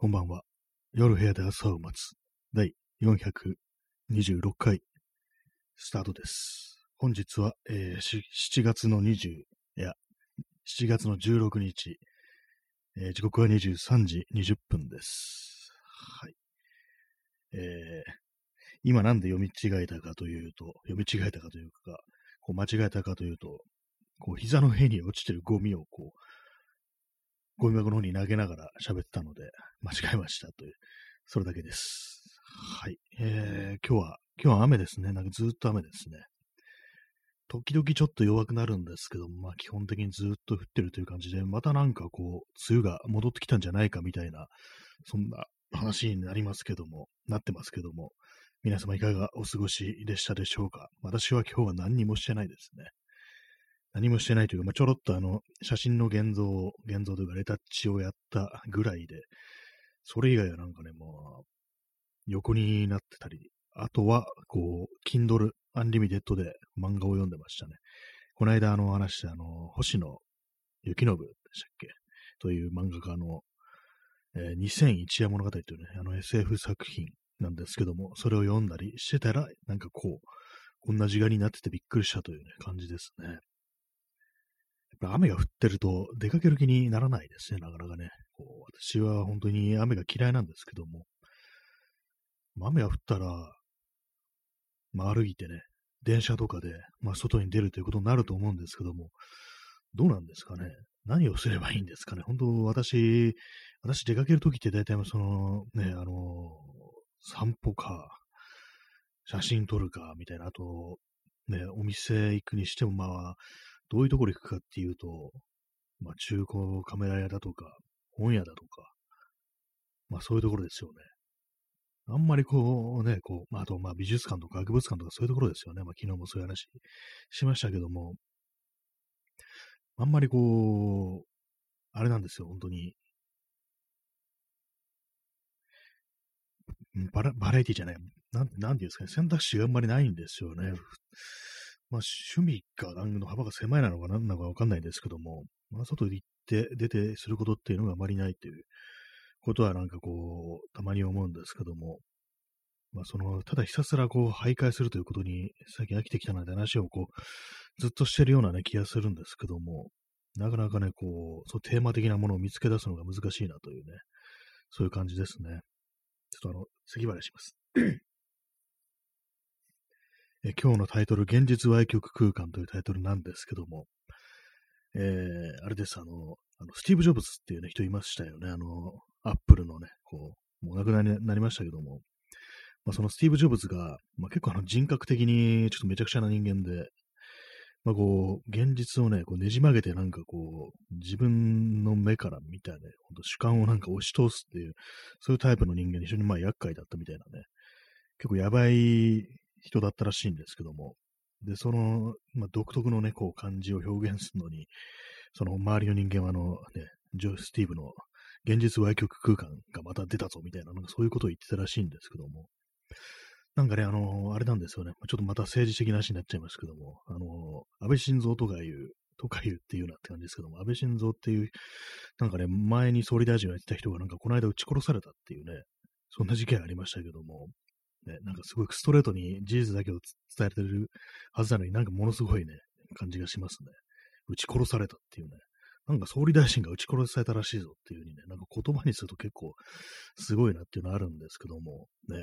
こんばんは。夜部屋で朝を待つ。第426回、スタートです。本日は、えー7月の20、いや、7月の16日、えー時刻は23時20分です。はい。えー今なんで読み違えたかというと、読み違えたかというか、こう間違えたかというと、こう膝の上に落ちてるゴミをこう、ゴミ箱の方に投げながら喋ってたので、間違えましたという、それだけです。はい。えー、今日は、今日は雨ですね。なんかずっと雨ですね。時々ちょっと弱くなるんですけど、まあ基本的にずっと降ってるという感じで、またなんかこう、梅雨が戻ってきたんじゃないかみたいな、そんな話になりますけども、なってますけども、皆様いかがお過ごしでしたでしょうか？私は今日は何にもしてないですね。何もしてないというか、まあ、ちょろっとあの、写真の現像を、現像というかレタッチをやったぐらいで、それ以外はなんかね、もう、横になってたり、あとは、こう、Kindle Unlimited で漫画を読んでましたね。この間あの話したあの、星野幸信でしたっけ？という漫画家の、えー2001夜物語というね、あの SF 作品なんですけども、それを読んだりしてたら、なんかこう、こんな時間になっててびっくりしたというね、感じですね。雨が降ってると出かける気にならないですね、なかなかね。こう私は本当に雨が嫌いなんですけども、雨が降ったら、まあ歩いてね、電車とかで、まあ外に出るということになると思うんですけども、どうなんですかね。何をすればいいんですかね。本当私、私出かけるときって大体その、ね、あの、散歩か、写真撮るか、みたいな、あと、ね、お店行くにしても、まあ、どういうところ行くかっていうと、まあ、中古カメラ屋だとか、本屋だとか、まあ、そういうところですよね。あんまりこうね、こう、まあ、と、まあ、美術館とか博物館とかそういうところですよね。まあ、昨日もそういう話しましたけども、あんまりこう、あれなんですよ、本当に。バラバラエティじゃない。なん、なんていうんですかね、選択肢があんまりないんですよね。まあ、趣味か、なんの幅が狭いなのか何なのかわかんないんですけども、まあ、外行って出てすることっていうのがあまりないということはなんかこう、たまに思うんですけども、まあ、その、ただひたすらこう、徘徊するということに最近飽きてきたなって話をこう、ずっとしてるようなね、気がするんですけども、なかなかね、こう、そう、テーマ的なものを見つけ出すのが難しいなというね、そういう感じですね。ちょっとあの、次払いします。え今日のタイトル、現実歪曲空間というタイトルなんですけども、えー、あれです、あの、あのスティーブ・ジョブズっていうね、人いましたよね。あの、アップルのね、こう、もう亡くなりなりましたけども、まあ、そのスティーブ・ジョブズが、まあ、結構あの人格的にちょっとめちゃくちゃな人間で、まあ、こう、現実をね、こうねじ曲げてなんかこう、自分の目から見たね、ほんと主観をなんか押し通すっていう、そういうタイプの人間に非常にまあ厄介だったみたいなね、結構やばい人だったらしいんですけども、で、その、まあ、独特のね、こう、感じを表現するのに、その周りの人間はあの、ね、ジョー・スティーブの現実歪曲空間がまた出たぞみたいな、なんかそういうことを言ってたらしいんですけども、なんかね、あの、あれなんですよね。ちょっとまた政治的な話になっちゃいますけども、あの、安倍晋三とかいう、とかいうっていうなって感じですけども、安倍晋三っていう、なんかね、前に総理大臣をやってた人がなんかこの間撃ち殺されたっていうね、そんな事件ありましたけども、ね、なんかすごいストレートに事実だけを伝えてるはずなのになんかものすごいね、感じがしますね。撃ち殺されたっていうね。なんか総理大臣が撃ち殺されたらしいぞっていう風にね、なんか言葉にすると結構すごいなっていうのはあるんですけども、ね。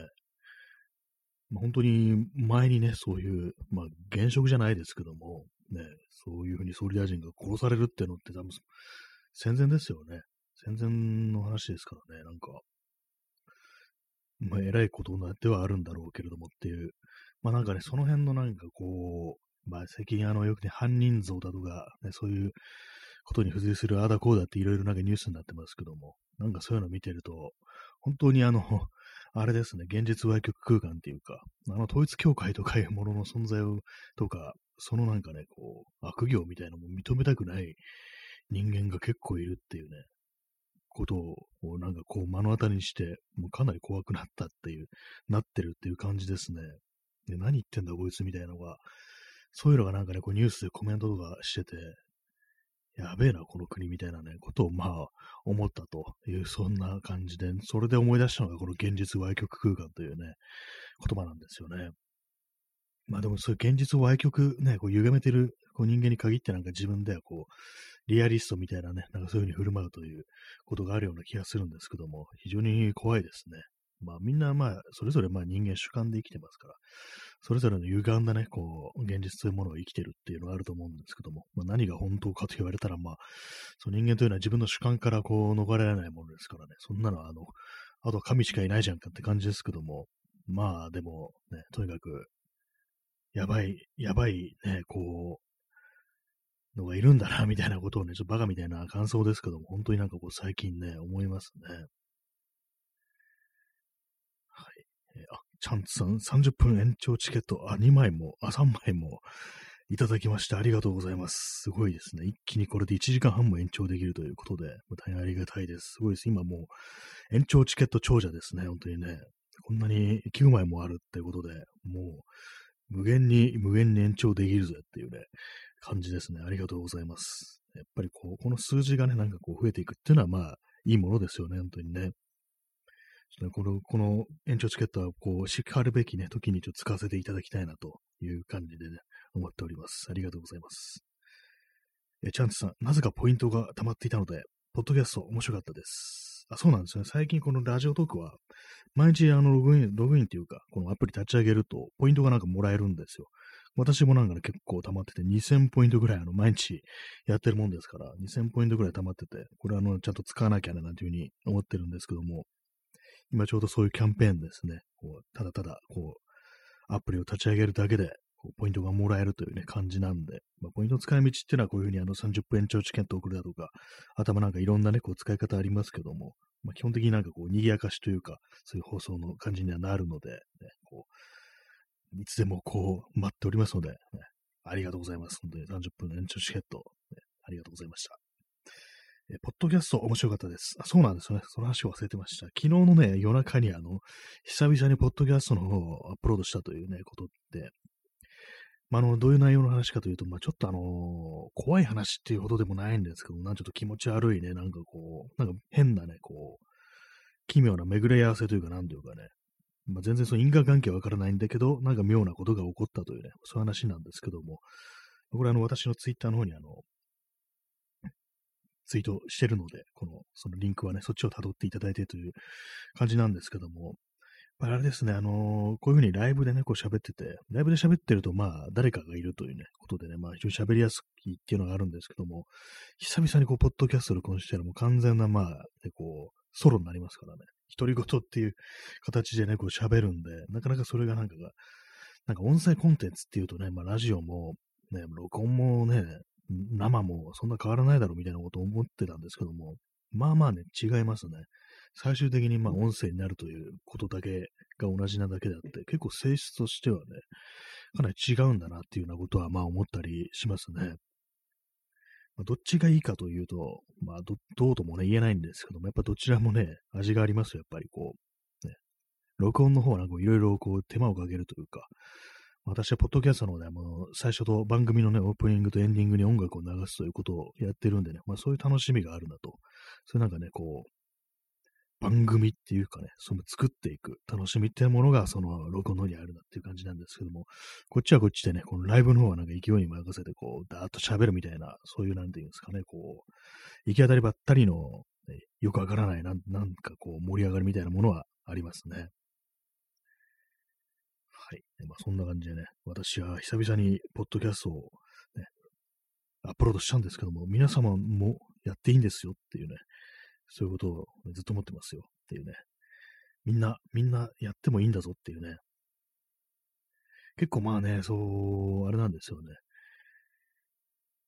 まあ、本当に前にね、そういう、まあ現職じゃないですけども、ね、そういうふうに総理大臣が殺されるっていうのって多分戦前ですよね。戦前の話ですからね、なんか、まあ、偉いことではあるんだろうけれどもっていう、まあなんかね、その辺のなんかこう、まあ最近あの、よくね、犯人像だとか、ね、そういうことに付随するああだこうだっていろいろなんかニュースになってますけども、なんかそういうの見てると、本当にあの、あれですね、現実歪曲空間っていうか、あの統一教会とかいうものの存在を、とか、そのなんかね、こう、悪行みたいなのも認めたくない人間が結構いるっていうね、ことを、なんかこう目の当たりにして、もうかなり怖くなったっていう、なってるっていう感じですね。で、何言ってんだこいつみたいなのが、そういうのがなんかね、こうニュースでコメントとかしてて、やべえな、この国みたいなね、ことをまあ、思ったという、そんな感じで、それで思い出したのが、この現実歪曲空間というね、言葉なんですよね。まあでもそういう現実を歪曲ね、こう歪めてるこう人間に限ってなんか自分ではこう、リアリストみたいなね、なんかそういう風に振る舞うということがあるような気がするんですけども、非常に怖いですね。まあみんなまあ、それぞれまあ人間主観で生きてますから、それぞれの歪んだね、こう、現実というものを生きてるっていうのはあると思うんですけども、まあ何が本当かと言われたら、まあ、その人間というのは自分の主観からこう逃れられないものですからね、そんなのはあの、あとは神しかいないじゃんかって感じですけども、まあでもね、とにかく、やばい、やばいね、こう、のがいるんだな、みたいなことをね、ちょっとバカみたいな感想ですけども、本当になんかこう最近ね、思いますね。はい。えー、あ、チャンツさん、30分延長チケット、あ、2枚も、あ、3枚もいただきましてありがとうございます。すごいですね。一気にこれで1時間半も延長できるということで、大変ありがたいです。すごいです。今もう延長チケット長者ですね。本当にね。こんなに9枚もあるってことで、もう無限に、無限に延長できるぜっていうね、感じですね。ありがとうございます。やっぱりこう、この数字がね、なんかこう増えていくっていうのはまあ、いいものですよね、本当にね。ちょっとこの、この延長チケットは、こう、しかるべきね、時にちょっと使わせていただきたいなという感じでね、思っております。ありがとうございます。え、チャンツさん、なぜかポイントが溜まっていたので、ポッドキャスト面白かったです。あ、そうなんですね。最近このラジオトークは、毎日あのログイン、ログインっていうか、このアプリ立ち上げると、ポイントがなんかもらえるんですよ。私もなんかね、結構溜まってて、2000ポイントぐらいあの、毎日やってるもんですから、2000ポイントぐらい溜まってて、これあの、ちゃんと使わなきゃななんていうふうに思ってるんですけども、今ちょうどそういうキャンペーンですね。こうただただ、こう、アプリを立ち上げるだけで、こうポイントがもらえるというね、感じなんで、まあ、ポイントの使い道っていうのはこういうふうにあの30分延長チケット送るだとか、頭なんかいろんなね、こう使い方ありますけども、まあ、基本的になんかこう、賑やかしというか、そういう放送の感じにはなるので、ね、こう、いつでもこう、待っておりますので、ね、ありがとうございます。本当に30分の延長チケット、ありがとうございました。えポッドキャスト面白かったです。あ、そうなんですよね。その話を忘れてました。昨日のね、夜中にあの、久々にポッドキャストの方をアップロードしたというね、ことって、まあ、の、どういう内容の話かというと、まあ、ちょっとあのー、怖い話っていうほどでもないんですけど、なんちょっと気持ち悪いね、なんかこう、なんか変なね、こう、奇妙な巡り合わせというか、なんというかね、まあ、全然その因果関係わからないんだけど、なんか妙なことが起こったというね、そういう話なんですけども、これあの、私のツイッターの方にあの、ツイートしてるので、この、そのリンクはね、そっちを辿っていただいてという感じなんですけども、あれですね、あのー、こういうふうにライブでね、こう喋ってて、ライブで喋ってると、まあ、誰かがいるというね、ことでね、まあ、非常に喋りやすいっていうのがあるんですけども、久々にこう、ポッドキャスト録音してるもう完全な、まあ、でこう、ソロになりますからね、独り言っていう形でね、こう喋るんで、なかなかそれがなんかが、なんか音声コンテンツっていうとね、まあ、ラジオも、ね、録音もね、生もそんな変わらないだろうみたいなことを思ってたんですけども、まあまあね、違いますね。最終的にまあ音声になるということだけが同じなだけであって、結構性質としてはね、かなり違うんだなっていうようなことはまあ思ったりしますね。まあ、どっちがいいかというと、まあど、どうともね言えないんですけども、やっぱどちらもね、味がありますよ、やっぱりこう。ね、録音の方はなんかいろいろこう手間をかけるというか、私はポッドキャストのね、もう最初と番組のね、オープニングとエンディングに音楽を流すということをやってるんでね、まあそういう楽しみがあるなと。そういうなんかね、こう、番組っていうかね、その作っていく楽しみっていうものが、その録音の方にあるなっていう感じなんですけども、こっちはこっちでね、このライブの方はなんか勢いに任せて、こう、だーっと喋るみたいな、そういうなんていうんですかね、こう、行き当たりばったりの、ね、よくわからないなん、なんかこう、盛り上がりみたいなものはありますね。はい。まあ、そんな感じでね、私は久々にポッドキャストを、ね、アップロードしたんですけども、皆様もやっていいんですよっていうね、そういうことをずっと思ってますよっていうね。みんな、みんなやってもいいんだぞっていうね。結構まあね、そう、あれなんですよね。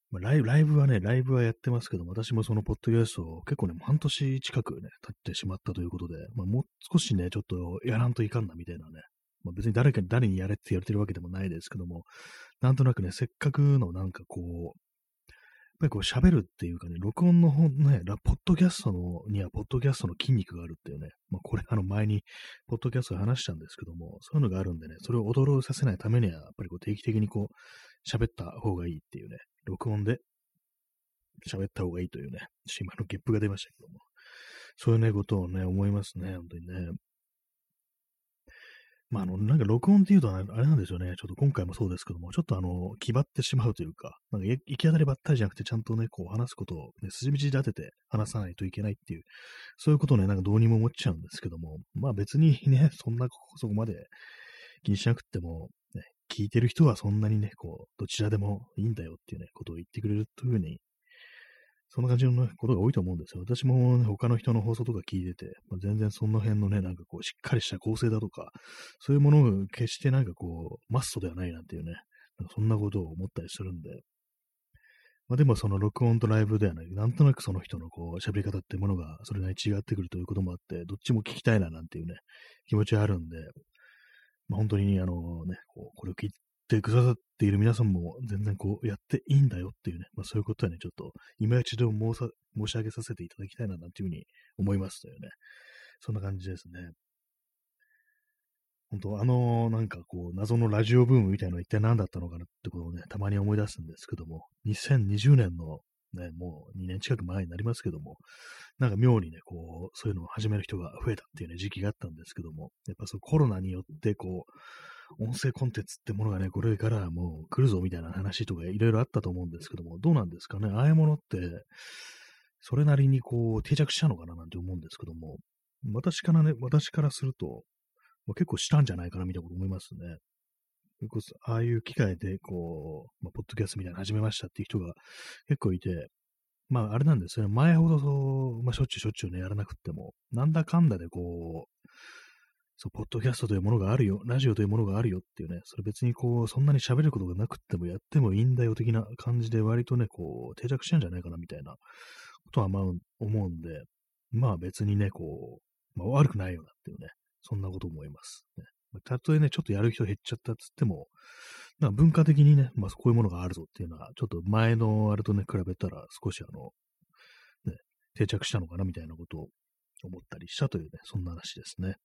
まあ、ライブ、ライブはね、ライブはやってますけど私もそのポッドキャストを結構ね、半年近くね、経ってしまったということで、まあ、もう少しね、ちょっとやらんといかんなみたいなね。まあ、別に誰かに誰にやれって言われてるわけでもないですけども、なんとなくね、せっかくのなんかこう、ぱりこう喋るっていうかね、録音の本ね、ポッドキャストのにはポッドキャストの筋肉があるっていうね、まあこれあの前にポッドキャストで話したんですけども、そういうのがあるんでね、それを驚させないためには、やっぱりこう定期的にこう喋った方がいいっていうね、録音で喋った方がいいというね、今のゲップが出ましたけども、そういうね、ことをね、思いますね、本当にね。まあ、あの、なんか録音っていうと、あれなんですよね。ちょっと今回もそうですけども、ちょっとあの、気張ってしまうというか、なんか行き当たりばったりじゃなくて、ちゃんとね、こう話すことを、ね、筋道立てて話さないといけないっていう、そういうことをね、なんかどうにも思っちゃうんですけども、まあ別にね、そんな、そこまで気にしなくても、ね、聞いてる人はそんなにね、こう、どちらでもいいんだよっていうね、ことを言ってくれるというふうにそんな感じのことが多いと思うんですよ。私も、ね、他の人の放送とか聞いてて、まあ、全然その辺のね、なんかこう、しっかりした構成だとか、そういうものを決してなんかこう、マストではないなんていうね、なんかそんなことを思ったりするんで、まあでもその録音とライブではない、なんとなくその人のこう、喋り方ってものがそれなりに違ってくるということもあって、どっちも聞きたいななんていうね、気持ちはあるんで、まあ本当にあのね、こう、これを聞いてくださっている皆さんも全然こうやっていいんだよっていうね、まあそういうことはね、ちょっと今一度申申し上げさせていただきたいななんていうふうに思いますというね、そんな感じですね。本当あのなんかこう、謎のラジオブームみたいなのは一体何だったのかなってことをね、たまに思い出すんですけども、2020年のね、もう2年近く前になりますけども、なんか妙にね、こう、そういうのを始める人が増えたっていうね、時期があったんですけども、やっぱそうコロナによって、こう、音声コンテンツってものがね、これからもう来るぞみたいな話とかいろいろあったと思うんですけども、どうなんですかね？ああいうものって、それなりにこう定着したのかな？なんて思うんですけども、私からね、私からすると、まあ、結構したんじゃないかなみたいなこと思いますね。結構、ああいう機会で、こう、まあ、ポッドキャストみたいなの始めましたっていう人が結構いて、まあ、あれなんですよね。前ほどそう、まあ、しょっちゅうしょっちゅうね、やらなくても、なんだかんだでこう、そう、ポッドキャストというものがあるよ、ラジオというものがあるよっていうね、それ別にこう、そんなに喋ることがなくってもやってもいいんだよ的な感じで割とね、こう、定着してんじゃないかなみたいなことはまあ思うんで、まあ別にね、こう、まあ悪くないよなっていうね、そんなこと思います。ね、たとえね、ちょっとやる人減っちゃったっつっても、なんか文化的にね、まあこういうものがあるぞっていうのは、ちょっと前のあれとね、比べたら少しあの、ね、定着したのかなみたいなことを思ったりしたというね、そんな話ですね。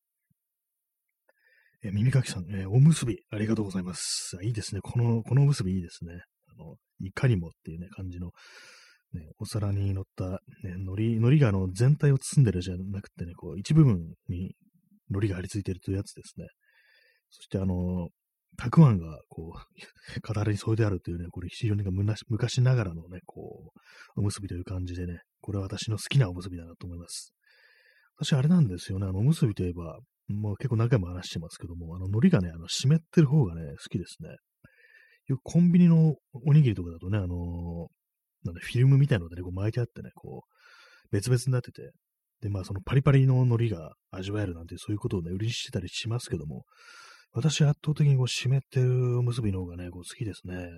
えー、耳かきさん、えー、おむすび、ありがとうございます。いいですね。この、このおむすびいいですね。あの、いかにもっていうね、感じの、ね、お皿に乗った、ね、海苔、海苔があの、全体を包んでるじゃなくてね、こう、一部分に海苔が張り付いてるというやつですね。そしてあの、たくあんが、こう、語りに添えてあるというね、これ非常に昔ながらのね、こう、おむすびという感じでね、これは私の好きなおむすびだなと思います。私、あれなんですよね、あの、おむすびといえば、もう結構何回も話してますけども、あの、海苔がね、あの、湿ってる方がね、好きですね。よくコンビニのおにぎりとかだとね、あのー、なんフィルムみたいなのでね、こう巻いてあってね、こう、別々になってて、で、まあ、そのパリパリの海苔が味わえるなんて、そういうことをね、売りにしてたりしますけども、私は圧倒的にこう、湿ってるおむすびの方がね、こう、好きですね。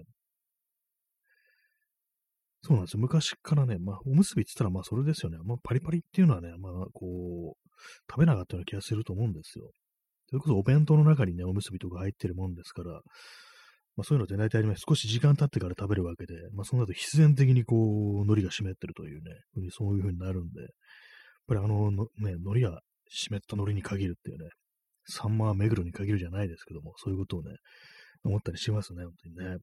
そうなんですよ。昔からね、まあ、おむすびって言ったら、まあ、それですよね。まあ、パリパリっていうのはね、まあ、こう、食べなかったような気がすると思うんですよ。それこそお弁当の中にね、おむすびとか入ってるもんですから、まあ、そういうのって大体、ね、少し時間経ってから食べるわけで、まあ、その後必然的にこう、海苔が湿ってるというね、そういう風になるんで、やっぱりあのの、ね、海苔が湿った海苔に限るっていうね、サンマは目黒に限るじゃないですけども、そういうことをね、思ったりしますね、本当にね。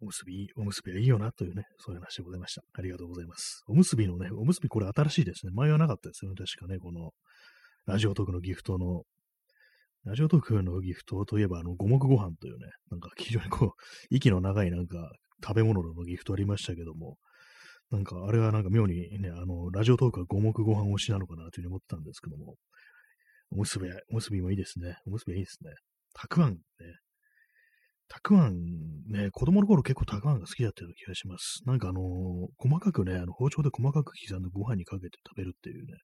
おむすび、おむすびはいいよなというね、そういう話でございました。ありがとうございます。おむすびのね、おむすびこれ新しいですね。前はなかったですよね、確かね、この、ラジオトークのギフトの、ラジオトークのギフトといえば、あの、五目ご飯というね、なんか非常にこう、息の長いなんか、食べ物のギフトありましたけども、なんか、あれはなんか妙にね、あの、ラジオトークは五目ご飯推しなのかなというふうに思ったんですけども、おむすび、おむすびもいいですね。おむすびはいいですね。たくあんね、たくあんね、子供の頃結構たくあんが好きだったような気がします。なんかあのー、細かくね、あの包丁で細かく刻んでご飯にかけて食べるっていうね、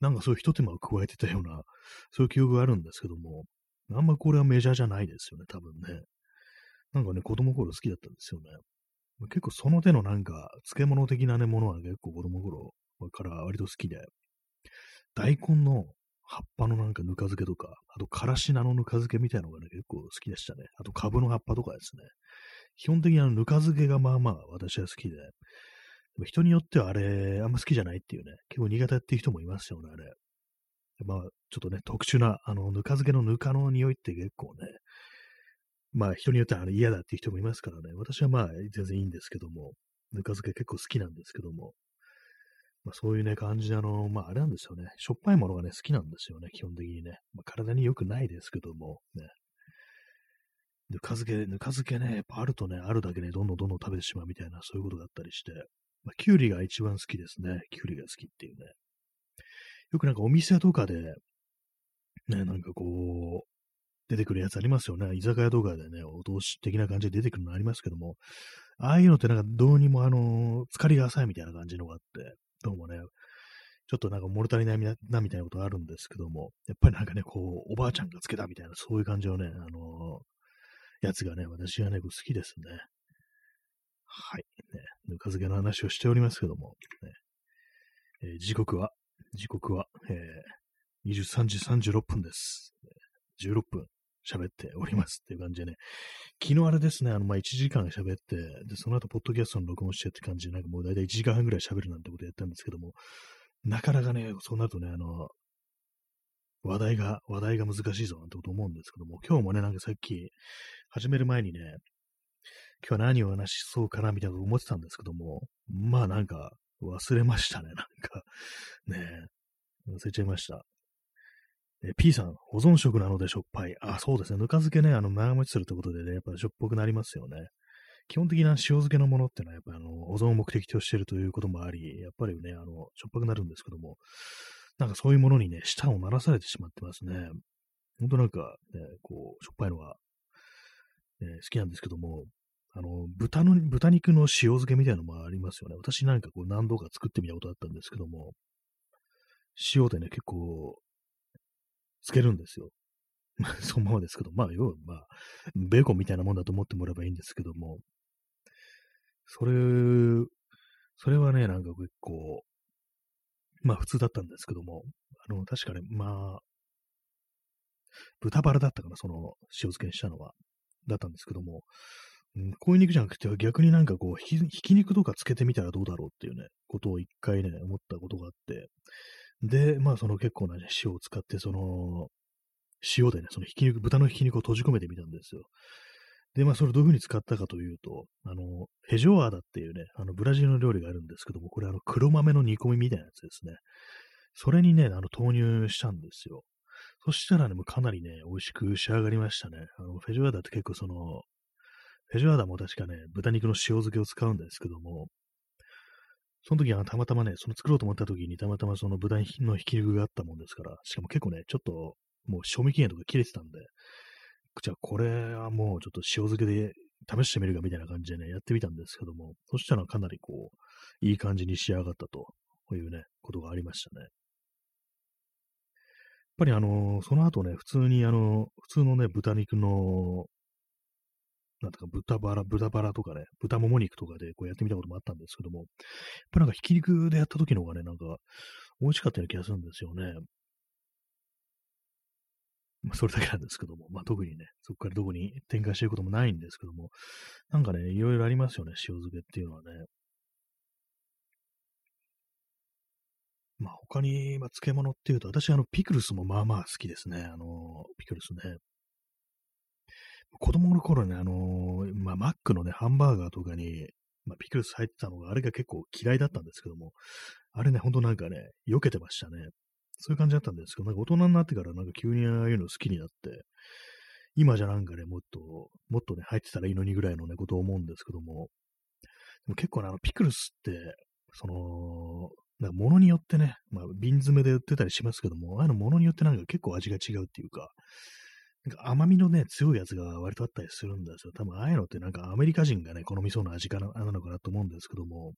なんかそういう一手間を加えてたような、そういう記憶があるんですけども、あんまこれはメジャーじゃないですよね、多分ね。なんかね、子供頃好きだったんですよね。結構その手のなんか、漬物的なね、ものは結構子供頃から割と好きで、大根の葉っぱのなんかぬか漬けとか、あとからし菜のぬか漬けみたいなのがね、結構好きでしたね。あと、カブの葉っぱとかですね。基本的にあのぬか漬けがまあまあ私は好きで、でも人によってはあれ、あんま好きじゃないっていうね、結構苦手っていう人もいますよね、あれ。まあ、ちょっとね、特殊な、あの、ぬか漬けのぬかの匂いって結構ね、まあ人によってはあの嫌だっていう人もいますからね、私はまあ全然いいんですけども、ぬか漬け結構好きなんですけども、まあそういうね、感じであの、まああれなんですよね、しょっぱいものがね、好きなんですよね、基本的にね。まあ体に良くないですけども、ね。ぬか漬け、ぬか漬けね、やっぱあるとね、あるだけね、どんどんどんどん食べてしまうみたいな、そういうことがあったりして、まあ、きゅうりが一番好きですね。きゅうりが好きっていうね。よくなんかお店とかで、ね、なんかこう、出てくるやつありますよね。居酒屋とかでね、お通し的な感じで出てくるのありますけども、ああいうのってなんかどうにもあの、疲れが浅いみたいな感じのがあって、どうもね、ちょっとなんか物足りないなみたいなことあるんですけども、やっぱりなんかね、こう、おばあちゃんがつけたみたいな、そういう感じのね、あのやつがね、私はね、好きですね。はい。ね、ぬか漬けの話をしておりますけども、ねえー、時刻は、時刻は、えー、23時36分です。16分喋っておりますっていう感じでね、昨日あれですね、あの、ま、1時間喋って、で、その後、ポッドキャストの録音してって感じで、なんかもう大体1時間半ぐらい喋るなんてことやったんですけども、なかなかね、そうなるとね、あの、話題が、話題が難しいぞなんてこと思うんですけども、今日もね、なんかさっき、始める前にね、今日は何を話しそうかなみたいなこと思ってたんですけども、まあなんか忘れましたね、なんか。ね忘れちゃいました。え P さん、保存食なのでしょっぱい。あ、そうですね。ぬか漬けね、あの、長持ちするってことでね、やっぱしょっぱくなりますよね。基本的な塩漬けのものってのは、やっぱあの、保存を目的としているということもあり、やっぱりね、あの、しょっぱくなるんですけども、なんかそういうものにね、舌を鳴らされてしまってますね。ほんとなんか、ね、こう、しょっぱいのが、ね、好きなんですけども、あの、豚の、豚肉の塩漬けみたいなのもありますよね。私なんかこう何度か作ってみたことあったんですけども、塩でね、結構、つけるんですよ。まあ そのままですけど、まあ、要は、まあ、ベーコンみたいなもんだと思ってもらえばいいんですけども、それ、それはね、なんか結構、まあ普通だったんですけども、あの、確かね、まあ、豚バラだったかな、その塩漬けにしたのは。だったんですけども、うん、こういう肉じゃなくて、逆になんかこうひ、ひき肉とかつけてみたらどうだろうっていうね、ことを一回ね、思ったことがあって、で、まあその結構な、ね、塩を使って、その、塩でね、そのひき肉、豚のひき肉を閉じ込めてみたんですよ。で、まあそれどういう風に使ったかというと、あの、フェジョアーダっていうね、あの、ブラジルの料理があるんですけども、これあの、黒豆の煮込みみたいなやつですね。それにね、あの、投入したんですよ。そしたらね、もうかなりね、美味しく仕上がりましたね。あの、フェジョアーダって結構その、フェジュアーダも確かね、豚肉の塩漬けを使うんですけども、その時はたまたまね、その作ろうと思った時にたまたまその豚のひき肉があったもんですから、しかも結構ね、ちょっともう賞味期限とか切れてたんで、じゃあこれはもうちょっと塩漬けで試してみるかみたいな感じでね、やってみたんですけども、そしたらかなりこう、いい感じに仕上がったというね、ことがありましたね。やっぱりあの、その後ね、普通にあの、普通のね、豚肉のなんとか豚バラ、豚バラとかね、豚もも肉とかでこうやってみたこともあったんですけども、やっぱなんかひき肉でやった時の方がね、なんか美味しかったような気がするんですよね。まあ、それだけなんですけども、まあ、特にね、そこからどこに展開していくこともないんですけども、なんかね、いろいろありますよね、塩漬けっていうのはね。まあ、他に、まあ、漬物っていうと、私、あの、ピクルスもまあまあ好きですね。あの、ピクルスね。子供の頃ね、あのー、まあ、マックのね、ハンバーガーとかに、まあ、ピクルス入ってたのが、あれが結構嫌いだったんですけども、あれね、ほんとなんかね、避けてましたね。そういう感じだったんですけど、なんか大人になってからなんか急にああいうの好きになって、今じゃなんかね、もっと、もっとね、入ってたらいいのにぐらいのね、ことを思うんですけども、でも結構ね、あの、ピクルスって、その、なんか物によってね、まあ、瓶詰めで売ってたりしますけども、ああいうの物によってなんか結構味が違うっていうか、なんか甘みのね、強いやつが割とあったりするんですよ。多分ああいうのってなんかアメリカ人がね、好みそうな味かななのかなと思うんですけども、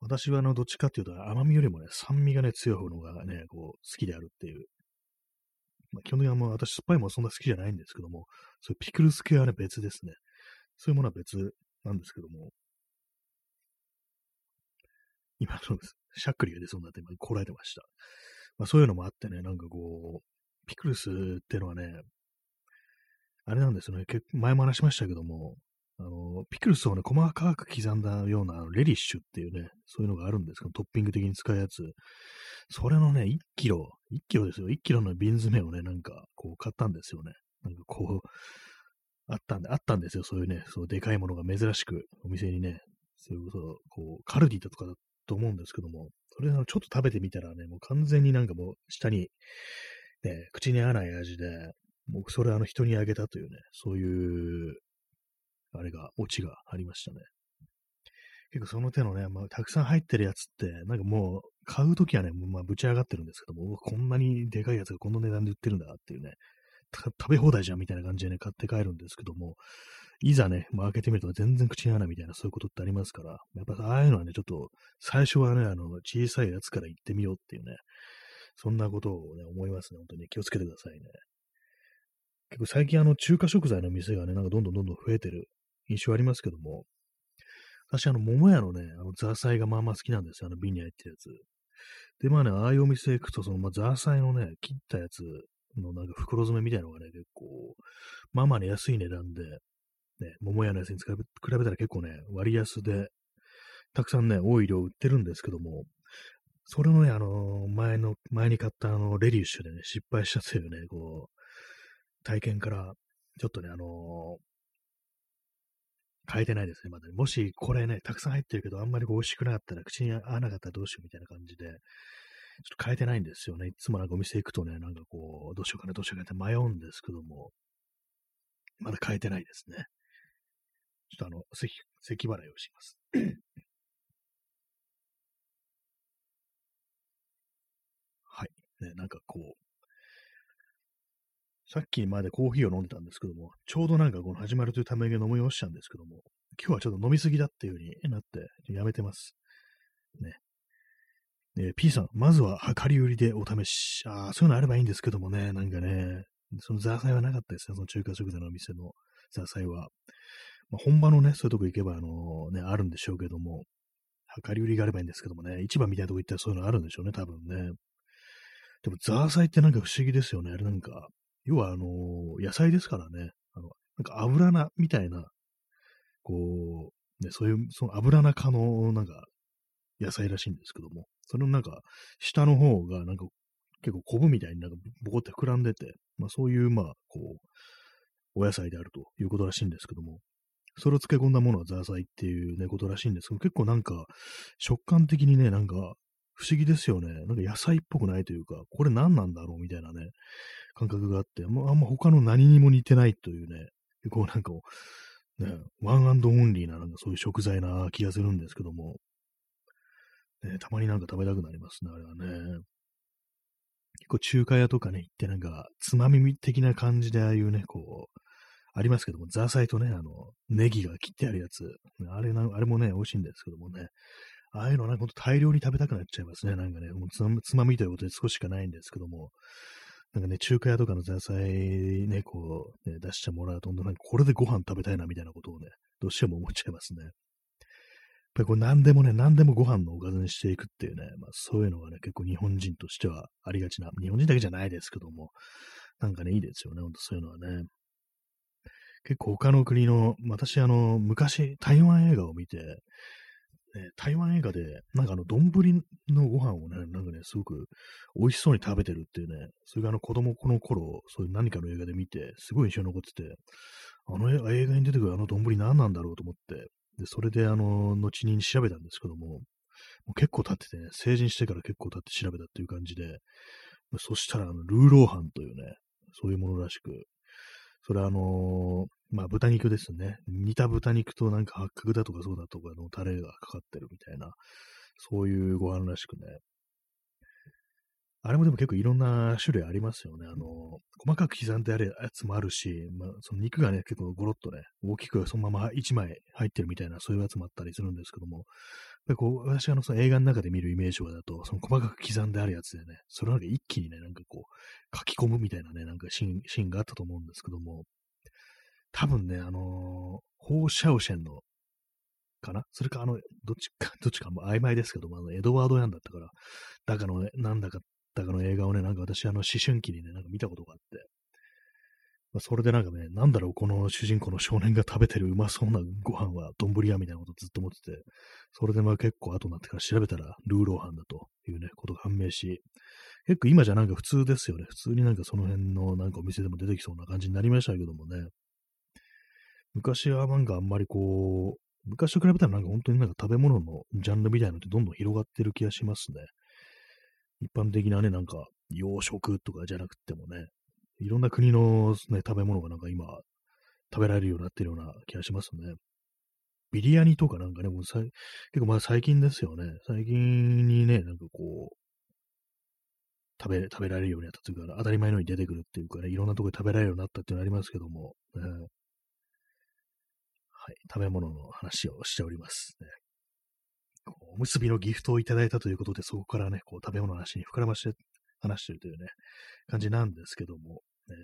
私はあの、どっちかっていうと甘みよりもね、酸味がね、強い方がね、こう、好きであるっていう。まあ、基本的にはもう私酸っぱいもんそんな好きじゃないんですけども、そういうピクルス系はね、別ですね。そういうものは別なんですけども、今そうです。しゃっくりが出そうになって今こらえてました。まあそういうのもあってね、なんかこう、ピクルスっていうのはね、あれなんですよね。結前も話しましたけども、あの、ピクルスをね、細かく刻んだようなレリッシュっていうね、そういうのがあるんですけど、トッピング的に使うやつ。それのね、1キロ、1キロですよ。1キロの瓶詰めをね、なんか、こう買ったんですよね。なんかこう、あったんで、あったんですよ。そういうね、そうでかいものが珍しくお店にね、そういうこと、こう、カルディだとかだと思うんですけども、それのちょっと食べてみたらね、もう完全になんかもう下に、ね、口に合わない味で、もうそれあの人にあげたというね、そういう、あれが、オチがありましたね。結構その手のね、まあ、たくさん入ってるやつって、なんかもう、買うときはね、まあ、ぶち上がってるんですけども、こんなにでかいやつがこの値段で売ってるんだっていうね、食べ放題じゃんみたいな感じでね、買って帰るんですけども、いざね、まあ、開けてみると全然口に合わないみたいなそういうことってありますから、やっぱああいうのはね、ちょっと、最初はね、あの、小さいやつから行ってみようっていうね、そんなことをね、思いますね。本当に気をつけてくださいね。結構最近あの、中華食材の店がね、なんかどんどんどんどん増えてる印象ありますけども、私あの、桃屋のね、あの、ザーサイがまあまあ好きなんですよ。あの、瓶に入ってるやつ。で、まあね、ああいうお店行くと、その、まあ、ザーサイのね、切ったやつのなんか袋詰めみたいなのがね、結構、まあまあね、安い値段で、ね、桃屋のやつに比べたら結構ね、割安で、たくさんね、多い量売ってるんですけども、それのね、あの、前の、前に買ったあの、レディッシュでね、失敗したというね、こう、体験から、ちょっとね、あの、変えてないですね、まだ、ね。もし、これね、たくさん入ってるけど、あんまり美味しくなかったら、口に合わなかったらどうしようみたいな感じで、ちょっと変えてないんですよね。いつもなんかお店行くとね、なんかこう、どうしようかな、どうしようかなって迷うんですけども、まだ変えてないですね。ちょっとあの、咳、咳払いをします。ね、なんかこう、さっきまでコーヒーを飲んでたんですけども、ちょうどなんかこの始まるというために飲み干したんですけども、今日はちょっと飲みすぎだっていう風になって、やめてます。ね。え P さん、まずは量り売りでお試し。ああ、そういうのあればいいんですけどもね、なんかね、そのザーサイはなかったですね、その中華食材のお店のザーサイは。まあ、本場のね、そういうとこ行けば、あのね、あるんでしょうけども、量り売りがあればいいんですけどもね、市場みたいなとこ行ったらそういうのあるんでしょうね、多分ね。でも、ザーサイってなんか不思議ですよね。あれなんか、要は、あの野菜ですからね、あの、なんか油菜みたいな、こう、ね、そういう、その油菜科の、なんか、野菜らしいんですけども、それのなんか、下の方が、なんか、結構昆布みたいになんかボコって膨らんでて、まあそういう、まあ、こう、お野菜であるということらしいんですけども、それを漬け込んだものはザーサイっていうね、ことらしいんですけど、結構なんか、食感的にね、なんか、不思議ですよね。なんか野菜っぽくないというか、これ何なんだろうみたいなね、感覚があって、あんま他の何にも似てないというね、こうなんか、ね、ワンオンリーななんかそういう食材な気がするんですけども、ね、たまになんか食べたくなりますね、あれはね。結構中華屋とかね、行ってなんか、つまみ的な感じでああいうね、こう、ありますけども、ザーサイとね、あの、ネギが切ってあるやつ、あれな、あれもね、美味しいんですけどもね、ああいうのなんかほんと大量に食べたくなっちゃいますね。なんかね、もうつまつまみということで少ししかないんですけども、なんかね、中華屋とかのザーサイね、こう、ね、出してもらうと、なんかこれでご飯食べたいなみたいなことをね、どうしても思っちゃいますね。やっぱりこれ何でもね、何でもご飯のおかずにしていくっていうね、まあそういうのがね、結構日本人としてはありがちな、日本人だけじゃないですけども、なんかね、いいですよね、ほんとそういうのはね。結構他の国の、私あの、昔台湾映画を見て、ね、台湾映画で、なんかあの、丼のご飯をね、なんかね、すごく美味しそうに食べてるっていうね、それがあの、子供この頃、そういう何かの映画で見て、すごい印象に残ってて、あの映画に出てくるあの丼何なんだろうと思って、で、それであの、後に調べたんですけども、もう結構経っててね、成人してから結構経って調べたっていう感じで、そしたらあの、ルーローハンというね、そういうものらしく、それあのー、まあ豚肉ですね。煮た豚肉となんか八角だとかそうだとかのタレがかかってるみたいな、そういうご飯らしくね。あれもでも結構いろんな種類ありますよね。あの、細かく刻んであるやつもあるし、まあ、その肉がね、結構ゴロッとね、大きくそのまま1枚入ってるみたいな、そういうやつもあったりするんですけども、やっぱこう、私がのその映画の中で見るイメージはだと、その細かく刻んであるやつでね、それなんか一気にね、なんかこう、書き込むみたいなね、なんかシーンシーンがあったと思うんですけども、多分ね、あのー、ホーシャオシェンの、かな？それか、あの、どっちか、どっちかも曖昧ですけども、あの、エドワード・ヤンだったから、だかの、なんだか、だかの映画をね、なんか私、あの、思春期にね、なんか見たことがあって、まあ、それでなんかね、なんだろう、この主人公の少年が食べてるうまそうなご飯は丼屋みたいなことずっと思ってて、それでまあ結構後になってから調べたらルーローハンだというね、ことが判明し、結構今じゃなんか普通ですよね。普通になんかその辺のなんかお店でも出てきそうな感じになりましたけどもね。昔はなんかあんまりこう、昔と比べたらなんか本当になんか食べ物のジャンルみたいなのってどんどん広がってる気がしますね。一般的なね、なんか洋食とかじゃなくてもね、いろんな国の、ね、食べ物がなんか今食べられるようになってるような気がしますね。ビリヤニとかなんかね、もうさ結構まだ最近ですよね。最近にね、なんかこう、食べ、食べられるようになったというか、当たり前のように出てくるっていうかね、いろんなとこで食べられるようになったっていうのありますけども、い、食べ物の話をしておりますね。おむすびのギフトをいただいたということで、そこからね、こう食べ物の話に膨らまして話してるというね、感じなんですけども、ね。